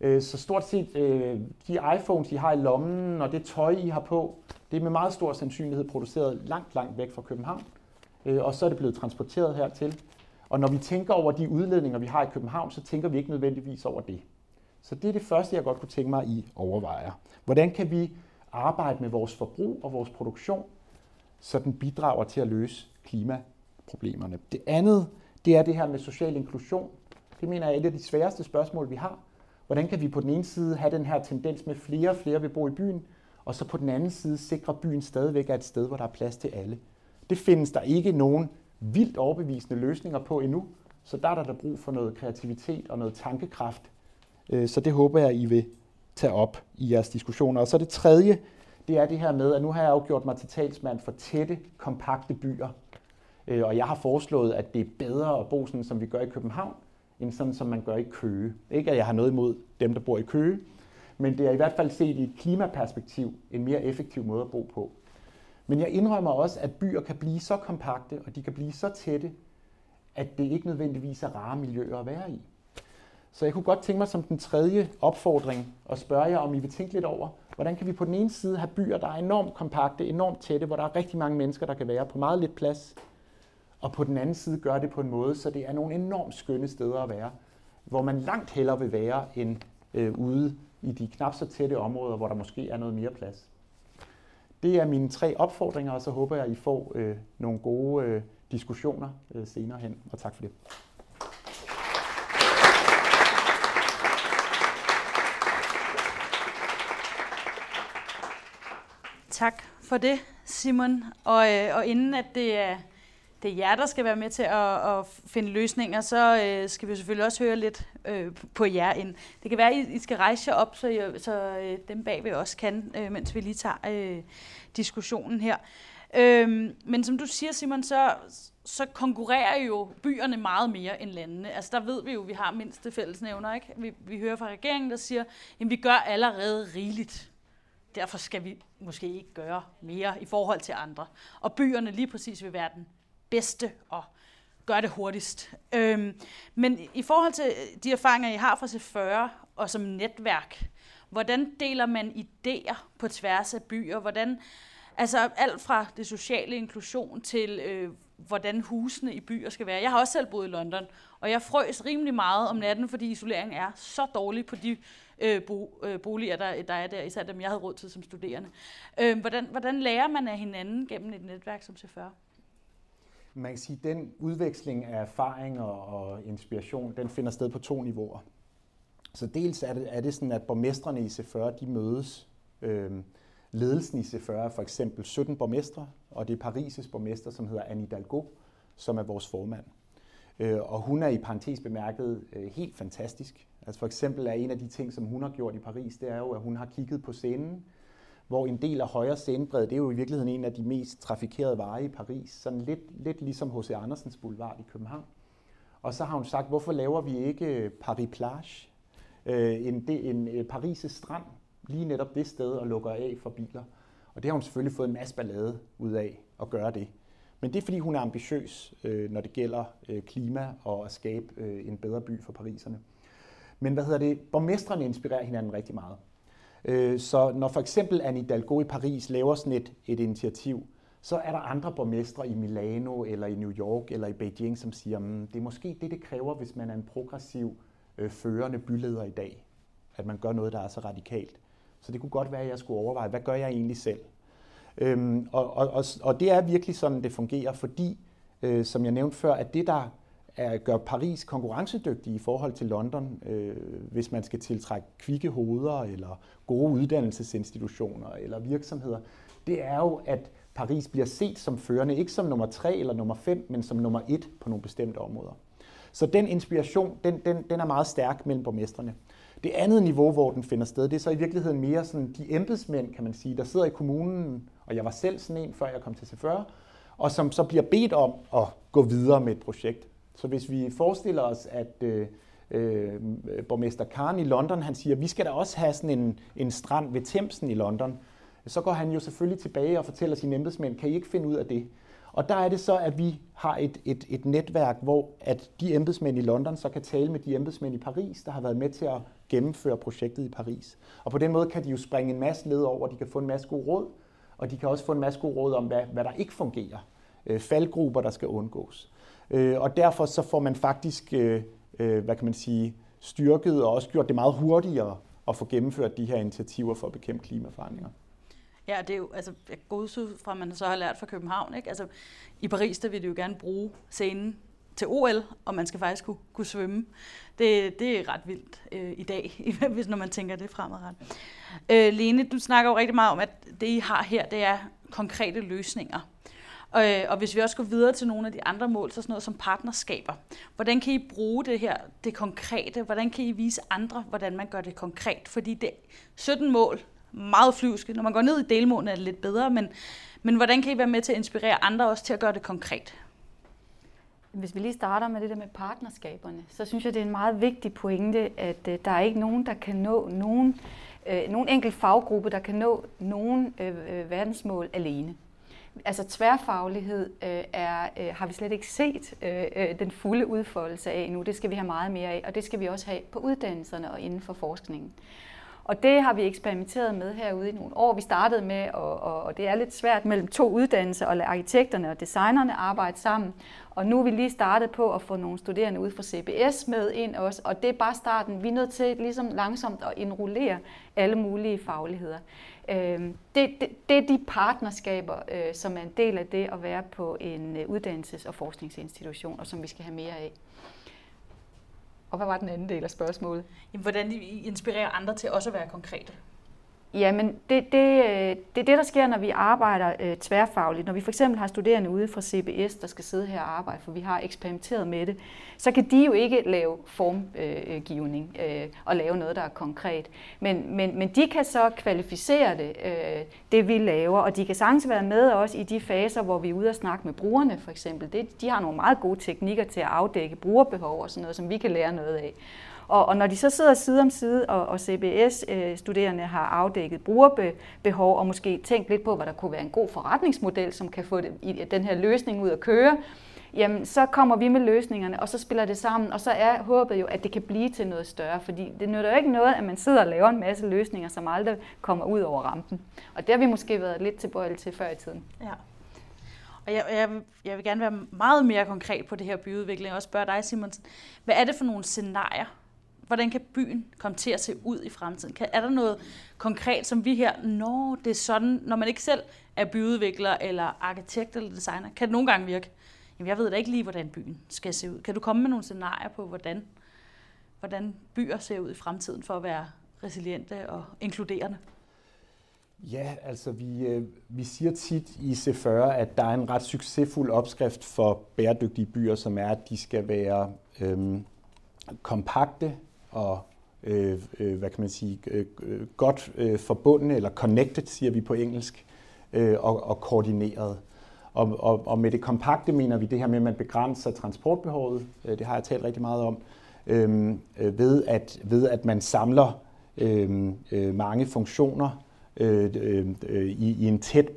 Øh, så stort set øh, de iPhones, I har i lommen, og det tøj, I har på, det er med meget stor sandsynlighed produceret langt, langt væk fra København, Øh, og så er det blevet transporteret hertil. Og når vi tænker over de udledninger, vi har i København, så tænker vi ikke nødvendigvis over det. Så det er det første, jeg godt kunne tænke mig, I overvejer. Hvordan kan vi arbejde med vores forbrug og vores produktion, så den bidrager til at løse klimaproblemerne. Det andet, det er det her med social inklusion. Det mener jeg er et af de sværeste spørgsmål, vi har. Hvordan kan vi på den ene side have den her tendens med, flere og flere vil bo i byen, og så på den anden side sikre, at byen stadigvæk er et sted, hvor der er plads til alle. Det findes der ikke nogen vildt overbevisende løsninger på endnu, så der er der, der brug for noget kreativitet og noget tankekraft øh, så det håber jeg, I vil tage op i jeres diskussioner. Og så det tredje, det er det her med, at nu har jeg afgjort mig til talsmand for tætte, kompakte byer. Øh, og jeg har foreslået, at det er bedre at bo sådan, som vi gør i København, end sådan, som man gør i Køge. Ikke at jeg har noget imod dem, der bor i Køge, men det er i hvert fald set i et klimaperspektiv en mere effektiv måde at bo på. Men jeg indrømmer også, at byer kan blive så kompakte, og de kan blive så tætte, at det ikke nødvendigvis er rare miljøer at være i. Så jeg kunne godt tænke mig som den tredje opfordring at spørge jer, om I vil tænke lidt over, Hvordan kan vi på den ene side have byer, der er enormt kompakte, enormt tætte, hvor der er rigtig mange mennesker, der kan være på meget lidt plads, og på den anden side gøre det på en måde, så det er nogle enormt skønne steder at være, hvor man langt hellere vil være end øh, ude i de knap så tætte områder, hvor der måske er noget mere plads. Det er mine tre opfordringer, og så håber jeg, at I får øh, nogle gode øh, diskussioner øh, senere hen, og tak for det. Tak for det, Simon. Og, øh, og inden at det er, det er jer, der skal være med til at, at finde løsninger, så øh, skal vi selvfølgelig også høre lidt øh, på jer ind. Det kan være, at I, I skal rejse jer op, så, I, så øh, dem bag vi også kan, øh, mens vi lige tager øh, diskussionen her. Øh, men som du siger, Simon, så, så konkurrerer jo byerne meget mere end landene. Altså der ved vi jo, at vi har mindste fællesnævner. Ikke? Vi, vi hører fra regeringen, der siger, at vi gør allerede rigeligt derfor skal vi måske ikke gøre mere i forhold til andre. Og byerne lige præcis vil være den bedste og gøre det hurtigst. Øhm, men i forhold til de erfaringer, I har fra C40 og som netværk, hvordan deler man idéer på tværs af byer? Hvordan, altså alt fra det sociale inklusion til, øh, hvordan husene i byer skal være. Jeg har også selv boet i London, og jeg frøs rimelig meget om natten, fordi isoleringen er så dårlig på de øh, bo, øh, boliger, der, der er der, især dem, jeg havde råd til som studerende. Øh, hvordan, hvordan lærer man af hinanden gennem et netværk som C40? Man kan sige, at den udveksling af erfaring og, og inspiration, den finder sted på to niveauer. Så dels er det, er det sådan, at borgmestrene i C40, de mødes. Øh, ledelsen i C40 er for eksempel 17 borgmestre, og det er Paris' borgmester, som hedder Anne Hidalgo, som er vores formand. Øh, og hun er i parentes bemærket øh, helt fantastisk. Altså for eksempel er en af de ting, som hun har gjort i Paris, det er jo, at hun har kigget på scenen, hvor en del af højre scenebred, det er jo i virkeligheden en af de mest trafikerede veje i Paris, sådan lidt, lidt ligesom H.C. Andersens Boulevard i København. Og så har hun sagt, hvorfor laver vi ikke øh, Paris Plage, øh, en, en, en Paris' strand, lige netop det sted, og lukker af for biler. Og det har hun selvfølgelig fået en masse ballade ud af at gøre det. Men det er, fordi hun er ambitiøs, øh, når det gælder øh, klima og at skabe øh, en bedre by for pariserne. Men hvad hedder det? Borgmestrene inspirerer hinanden rigtig meget. Øh, så når for eksempel Anne Hidalgo i Paris laver sådan et, et initiativ, så er der andre borgmestre i Milano eller i New York eller i Beijing, som siger, at det er måske det, det kræver, hvis man er en progressiv, øh, førende byleder i dag, at man gør noget, der er så radikalt. Så det kunne godt være, at jeg skulle overveje, hvad gør jeg egentlig selv? Øhm, og, og, og, og det er virkelig sådan, det fungerer, fordi, øh, som jeg nævnte før, at det, der er, gør Paris konkurrencedygtig i forhold til London, øh, hvis man skal tiltrække kvikke hoveder eller gode uddannelsesinstitutioner eller virksomheder, det er jo, at Paris bliver set som førende, ikke som nummer tre eller nummer fem, men som nummer et på nogle bestemte områder. Så den inspiration, den, den, den er meget stærk mellem borgmestrene. Det andet niveau, hvor den finder sted, det er så i virkeligheden mere sådan de embedsmænd, kan man sige, der sidder i kommunen, og jeg var selv sådan en, før jeg kom til C40, og som så bliver bedt om at gå videre med et projekt. Så hvis vi forestiller os, at øh, øh, borgmester Karen i London, han siger, vi skal da også have sådan en, en strand ved Thamesen i London, så går han jo selvfølgelig tilbage og fortæller sine embedsmænd, kan I ikke finde ud af det? Og der er det så, at vi har et, et, et netværk, hvor at de embedsmænd i London så kan tale med de embedsmænd i Paris, der har været med til at gennemføre projektet i Paris. Og på den måde kan de jo springe en masse led over, de kan få en masse god råd, og de kan også få en masse god råd om, hvad, hvad der ikke fungerer. Øh, faldgrupper, der skal undgås. Øh, og derfor så får man faktisk, øh, øh, hvad kan man sige, styrket og også gjort det meget hurtigere at få gennemført de her initiativer for at bekæmpe klimaforandringer. Ja, det er jo, altså, godsud fra, man så har lært fra København, ikke? Altså, i Paris, der vil de jo gerne bruge scenen til OL, og man skal faktisk kunne, kunne svømme. Det, det er ret vildt øh, i dag, hvis når man tænker det fremadrettet. Øh, Lene, du snakker jo rigtig meget om, at det I har her, det er konkrete løsninger. Øh, og hvis vi også går videre til nogle af de andre mål, så sådan noget som partnerskaber. Hvordan kan I bruge det her, det konkrete? Hvordan kan I vise andre, hvordan man gør det konkret? Fordi det 17 mål, meget flyvske. Når man går ned i delmålene, er det lidt bedre, men, men hvordan kan I være med til at inspirere andre også til at gøre det konkret? Hvis vi lige starter med det der med partnerskaberne, så synes jeg, det er en meget vigtig pointe, at øh, der er ikke nogen, der kan nå nogen, øh, nogen enkelt faggruppe, der kan nå nogen øh, øh verdensmål alene. Altså tværfaglighed øh, er, øh, har vi slet ikke set øh, øh, den fulde udfoldelse af endnu. Det skal vi have meget mere af, og det skal vi også have på uddannelserne og inden for forskningen. Og det har vi eksperimenteret med herude i nogle år. Vi startede med, og, og, og det er lidt svært mellem to uddannelser, at lade arkitekterne og designerne arbejde sammen. Og nu er vi lige startet på at få nogle studerende ud fra CBS med ind også, og det er bare starten. Vi er nødt til ligesom langsomt at indrullere alle mulige fagligheder. Øhm, det, det, det er de partnerskaber, øh, som er en del af det at være på en øh, uddannelses- og forskningsinstitution, og som vi skal have mere af. Og hvad var den anden del af spørgsmålet? Jamen, hvordan I inspirerer andre til også at være konkrete? Jamen, det, det, øh, det er det, der sker, når vi arbejder øh, tværfagligt. Når vi for eksempel har studerende ude fra CBS, der skal sidde her og arbejde, for vi har eksperimenteret med det, så kan de jo ikke lave formgivning øh, øh, og lave noget, der er konkret. Men, men, men de kan så kvalificere det, øh, det vi laver, og de kan sagtens være med også i de faser, hvor vi er ude og snakke med brugerne for eksempel. Det, de har nogle meget gode teknikker til at afdække brugerbehov og sådan noget, som vi kan lære noget af. Og, og når de så sidder side om side, og, og CBS-studerende øh, har afdækket brugerbehov, og måske tænkt lidt på, hvad der kunne være en god forretningsmodel, som kan få det, den her løsning ud at køre, jamen så kommer vi med løsningerne, og så spiller det sammen, og så er håbet jo, at det kan blive til noget større, fordi det nytter jo ikke noget, at man sidder og laver en masse løsninger, som aldrig kommer ud over rampen. Og det har vi måske været lidt tilbøjelige til før i tiden. Ja. Og jeg, jeg, jeg vil gerne være meget mere konkret på det her byudvikling, og spørge dig, Simonsen, hvad er det for nogle scenarier, hvordan kan byen komme til at se ud i fremtiden? Kan, er der noget konkret, som vi her, når det er sådan, når man ikke selv er byudvikler eller arkitekt eller designer, kan det nogle gange virke, jamen jeg ved da ikke lige, hvordan byen skal se ud. Kan du komme med nogle scenarier på, hvordan, hvordan byer ser ud i fremtiden for at være resiliente og inkluderende? Ja, altså vi, øh, vi siger tit i C40, at der er en ret succesfuld opskrift for bæredygtige byer, som er, at de skal være øhm, kompakte, og øh, øh, hvad kan man sige, øh, godt øh, forbundne, eller connected, siger vi på engelsk, øh, og, og koordineret. Og, og, og med det kompakte mener vi det her med, at man begrænser transportbehovet, øh, det har jeg talt rigtig meget om, øhm, øh, ved, at, ved at man samler øh, øh, mange funktioner øh, øh, i, i en tæt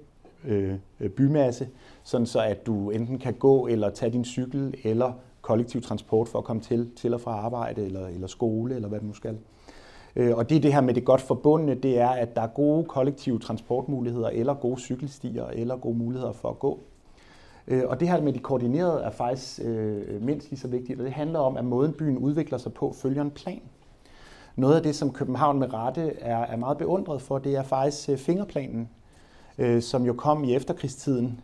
øh, bymasse, sådan så at du enten kan gå eller tage din cykel eller kollektiv transport for at komme til, til og fra arbejde eller, eller skole, eller hvad man nu skal. Øh, og det er det her med det godt forbundne, det er, at der er gode kollektive transportmuligheder, eller gode cykelstier, eller gode muligheder for at gå. Øh, og det her med de koordinerede er faktisk øh, mindst lige så vigtigt, og det handler om, at måden byen udvikler sig på følger en plan. Noget af det, som København med rette er, er meget beundret for, det er faktisk øh, fingerplanen, som jo kom i efterkrigstiden,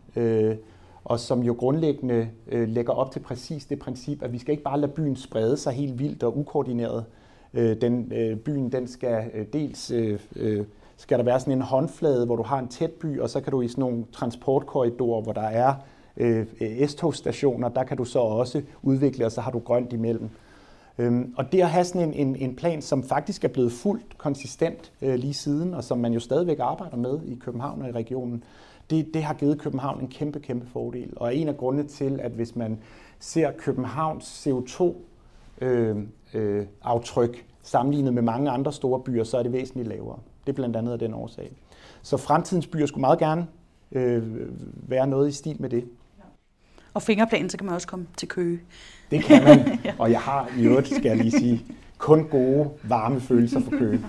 og som jo grundlæggende øh, lægger op til præcis det princip, at vi skal ikke bare lade byen sprede sig helt vildt og ukoordineret. Øh, den, øh, byen den skal øh, dels øh, øh, skal der være sådan en håndflade, hvor du har en tæt by, og så kan du i sådan nogle transportkorridorer, hvor der er øh, øh S-togstationer, der kan du så også udvikle, og så har du grønt imellem. Øhm, og det at have sådan en, en, en plan, som faktisk er blevet fuldt konsistent øh, lige siden, og som man jo stadigvæk arbejder med i København og i regionen, det, det har givet København en kæmpe, kæmpe fordel. Og er en af grundene til, at hvis man ser Københavns CO2-aftryk øh, øh, sammenlignet med mange andre store byer, så er det væsentligt lavere. Det er blandt andet af den årsag. Så fremtidens byer skulle meget gerne øh, være noget i stil med det. Og fingerplanen, så kan man også komme til Køge. Det kan man, og jeg har i øvrigt, skal jeg lige sige, kun gode, varme følelser for Køge.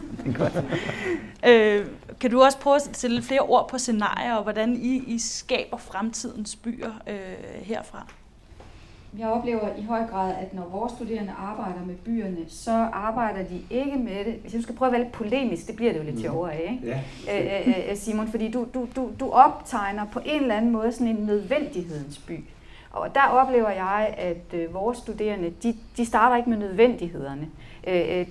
øh, kan du også prøve at sætte lidt flere ord på scenarier, og hvordan I, I skaber fremtidens byer øh, herfra? Jeg oplever i høj grad, at når vores studerende arbejder med byerne, så arbejder de ikke med det. Hvis jeg skal prøve at være lidt polemisk, det bliver det jo lidt sjovere af, ikke? Ja. Øh, øh, øh, Simon, fordi du, du, du, du optegner på en eller anden måde sådan en nødvendighedens by. Og der oplever jeg, at vores studerende, de, de starter ikke med nødvendighederne.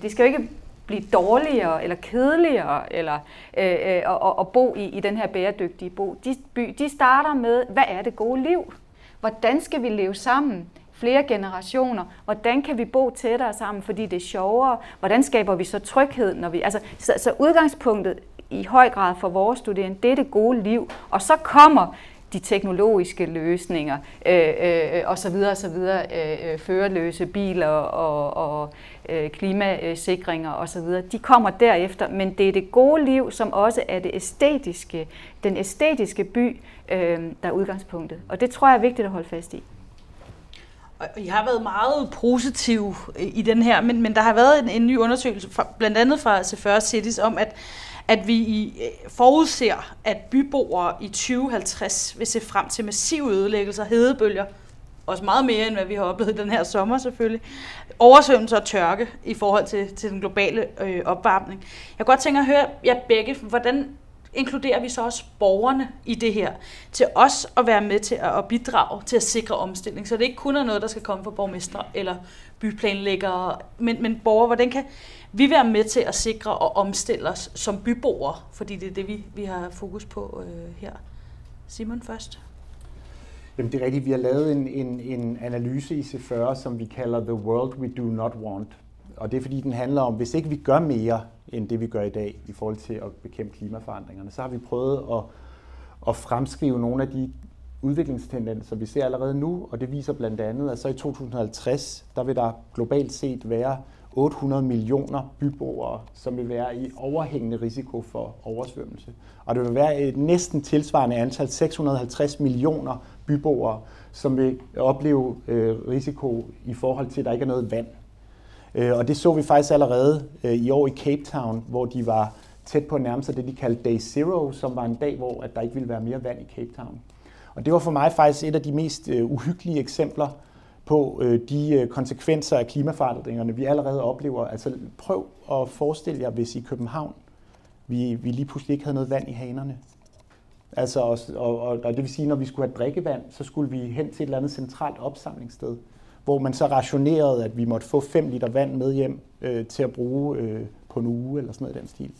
Det skal jo ikke blive dårligere eller kedeligere eller øh, øh, at, at bo i, i den her bæredygtige bo. De, by, de starter med, hvad er det gode liv? Hvordan skal vi leve sammen? flere generationer. Hvordan kan vi bo tættere sammen, fordi det er sjovere? Hvordan skaber vi så tryghed? Når vi, altså, så, så udgangspunktet i høj grad for vores studerende, det er det gode liv. Og så kommer de teknologiske løsninger øh, øh, øh, og så videre, og så videre, øh, øh, førerløse biler og, og øh, klimasikringer og så videre. De kommer derefter, men det er det gode liv, som også er det æstetiske, den æstetiske by, øh, der er udgangspunktet. Og det tror jeg er vigtigt at holde fast i. og I har været meget positiv øh, i den her, men, men der har været en, en ny undersøgelse, fra, blandt andet fra C40 Cities, om at, at vi i, øh, forudser, at byboere i 2050 vil se frem til massive ødelæggelser, hedebølger, også meget mere, end hvad vi har oplevet den her sommer selvfølgelig, oversvømmelse og tørke i forhold til, til den globale øh, opvarmning. Jeg kunne godt tænke at høre jer begge, hvordan inkluderer vi så også borgerne i det her, til os at være med til at, bidrage til at sikre omstilling. Så det ikke kun er noget, der skal komme fra borgmestre eller byplanlæggere, men, men borgere, hvordan kan vi være med til at sikre og omstille os som byboere, fordi det er det, vi, vi har fokus på øh, her. Simon først. Jamen det er rigtigt. Vi har lavet en, en, en analyse i C40, som vi kalder The World We Do Not Want. Og det er fordi, den handler om, hvis ikke vi gør mere end det, vi gør i dag i forhold til at bekæmpe klimaforandringerne, så har vi prøvet at, at fremskrive nogle af de udviklingstendenser, vi ser allerede nu, og det viser blandt andet, at så i 2050, der vil der globalt set være 800 millioner byboere, som vil være i overhængende risiko for oversvømmelse. Og det vil være et næsten tilsvarende antal, 650 millioner byboere, som vil opleve øh, risiko i forhold til, at der ikke er noget vand. Øh, og det så vi faktisk allerede øh, i år i Cape Town, hvor de var tæt på nærmest det, de kaldte Day Zero, som var en dag, hvor at der ikke ville være mere vand i Cape Town. Og det var for mig faktisk et af de mest øh, uhyggelige eksempler på øh, de øh, konsekvenser af klimaforandringerne, vi allerede oplever. Altså prøv at forestille jer, hvis i København vi, vi lige pludselig ikke havde noget vand i hanerne. Altså, og, og, og det vil sige, når vi skulle have drikkevand, så skulle vi hen til et eller andet centralt opsamlingssted, hvor man så rationerede, at vi måtte få 5 liter vand med hjem øh, til at bruge øh, på en uge, eller sådan noget i den stil.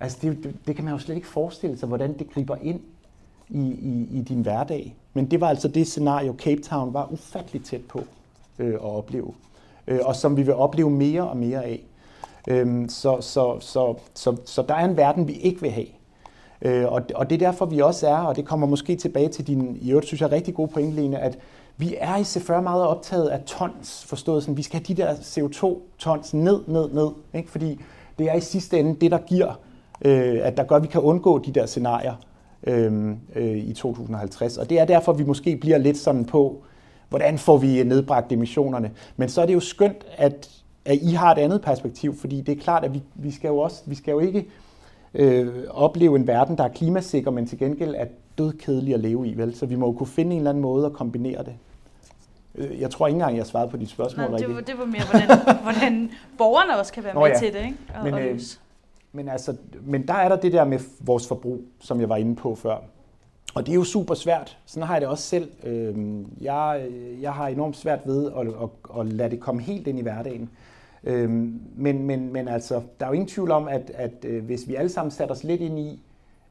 Altså, det, det, det kan man jo slet ikke forestille sig, hvordan det griber ind i, i, i din hverdag. Men det var altså det scenario, Cape Town var ufatteligt tæt på øh, at opleve, øh, og som vi vil opleve mere og mere af. Øh, så, så, så, så, så der er en verden, vi ikke vil have. Øh, og, og det er derfor, vi også er, og det kommer måske tilbage til din, i øvrigt synes jeg, rigtig gode pointe, Lene, at vi er i C40 meget optaget af tons, forstået sådan, vi skal have de der CO2-tons ned, ned, ned, ikke? fordi det er i sidste ende det, der giver, øh, at der gør, at vi kan undgå de der scenarier øh, øh, i 2050. Og det er derfor, vi måske bliver lidt sådan på, hvordan får vi nedbragt emissionerne. Men så er det jo skønt, at, at I har et andet perspektiv, fordi det er klart, at vi, vi skal jo også, vi skal jo ikke øh, opleve en verden, der er klimasikker, men til gengæld er dødkedelig at leve i. Vel? Så vi må jo kunne finde en eller anden måde at kombinere det. Øh, jeg tror ikke engang, jeg svarede på dit spørgsmål. Nej, det var, det var mere, hvordan, hvordan borgerne også kan være Nå, med ja. til det. Ikke? Og, men, øh, men, altså, men der er der det der med vores forbrug, som jeg var inde på før. Og det er jo super svært. Sådan har jeg det også selv. Øhm, jeg, jeg har enormt svært ved at, at, at lade det komme helt ind i hverdagen. Øhm, men, men, men altså, der er jo ingen tvivl om, at, at øh, hvis vi alle sammen satte os lidt ind i,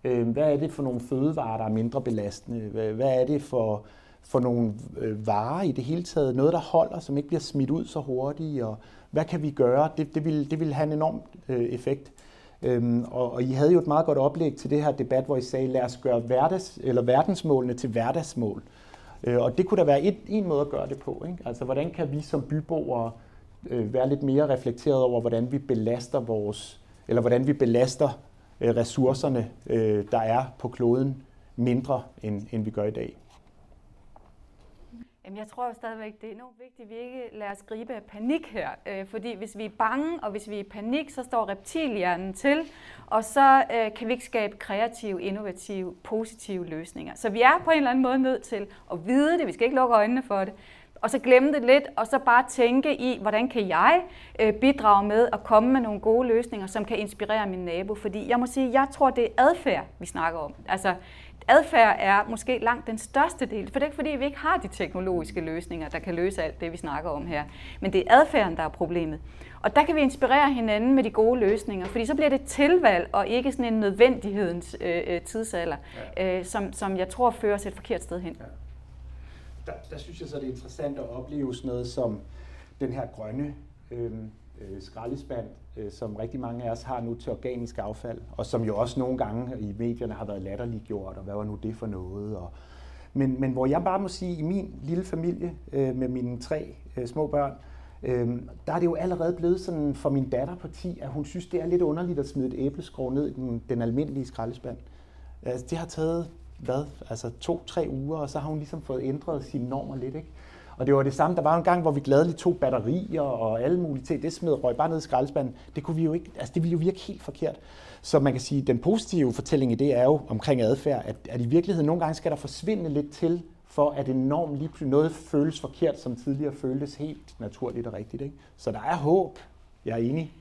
øh, hvad er det for nogle fødevarer, der er mindre belastende? Hvad er det for, for nogle øh, varer i det hele taget? Noget, der holder, som ikke bliver smidt ud så hurtigt? Og hvad kan vi gøre? Det, det, vil, det vil have en enorm øh, effekt. Øhm, og, og I havde jo et meget godt oplæg til det her debat, hvor I sagde, lad os gøre hverdags, eller verdensmålene til hverdagsmål. Øh, og det kunne da være et, en måde at gøre det på. Ikke? Altså, hvordan kan vi som byboere øh, være lidt mere reflekteret over, hvordan vi belaster vores, eller hvordan vi belaster øh, ressourcerne, øh, der er på kloden, mindre end, end vi gør i dag. Jamen, jeg tror jo stadigvæk, det er enormt vigtigt, at vi ikke lader os gribe af panik her. Øh, fordi hvis vi er bange, og hvis vi er i panik, så står reptilhjernen til, og så øh, kan vi ikke skabe kreative, innovative, positive løsninger. Så vi er på en eller anden måde nødt til at vide det. Vi skal ikke lukke øjnene for det. Og så glemme det lidt, og så bare tænke i, hvordan kan jeg øh, bidrage med at komme med nogle gode løsninger, som kan inspirere min nabo. Fordi jeg må sige, jeg tror, det er adfærd, vi snakker om. Altså, adfærd er måske langt den største del, for det er ikke fordi, vi ikke har de teknologiske løsninger, der kan løse alt det, vi snakker om her. Men det er adfærden, der er problemet. Og der kan vi inspirere hinanden med de gode løsninger, fordi så bliver det tilvalg og ikke sådan en nødvendighedens øh, øh tidsalder, ja. øh, som, som jeg tror fører os et forkert sted hen. Ja. Der, der synes jeg så, det er interessant at opleve sådan noget som den her grønne øhm, øh, skraldespand, øh, som rigtig mange af os har nu til organisk affald, og som jo også nogle gange i medierne har været latterliggjort, og hvad var nu det for noget? Og, men, men hvor jeg bare må sige, i min lille familie øh, med mine tre øh, små børn, øh, der er det jo allerede blevet sådan for min datter på 10, at hun synes, det er lidt underligt at smide et æbleskrog ned i den, den almindelige skraldespand. Altså, det har taget hvad, altså to-tre uger, og så har hun ligesom fået ændret sine normer lidt. Ikke? Og det var det samme, der var en gang, hvor vi gladeligt tog batterier og alle mulige ting. Det smed røg bare ned i skraldespanden. Det kunne vi jo ikke, altså det ville jo virke helt forkert. Så man kan sige, at den positive fortælling i det er jo omkring adfærd, at, at i virkeligheden nogle gange skal der forsvinde lidt til, for at enormt lige pludselig noget føles forkert, som tidligere føltes helt naturligt og rigtigt. Ikke? Så der er håb. Jeg er enig.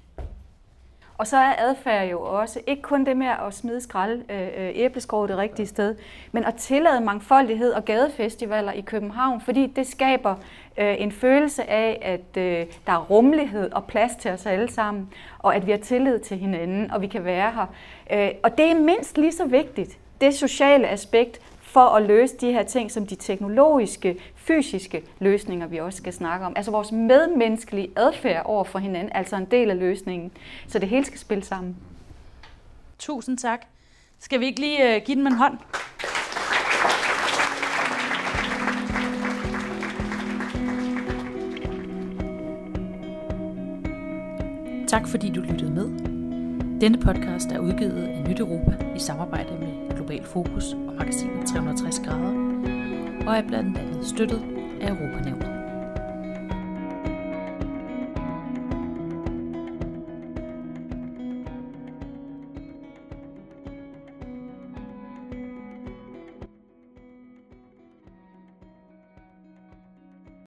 Og så er adfærd jo også ikke kun det med at smide skrald øh, æbleskov det rigtige sted, men at tillade mangfoldighed og gadefestivaler i København, fordi det skaber øh, en følelse af, at øh, der er rummelighed og plads til os alle sammen, og at vi har tillid til hinanden, og vi kan være her. Øh, og det er mindst lige så vigtigt, det sociale aspekt, for at løse de her ting, som de teknologiske, fysiske løsninger, vi også skal snakke om. Altså vores medmenneskelige adfærd over for hinanden, altså en del af løsningen. Så det hele skal spille sammen. Tusind tak. Skal vi ikke lige øh, give dem en hånd? Tak fordi du lyttede med. Denne podcast er udgivet af Nyt Europa i samarbejde med Global Fokus og magasinet 360 grader, og er blandt andet støttet af Europanævnet.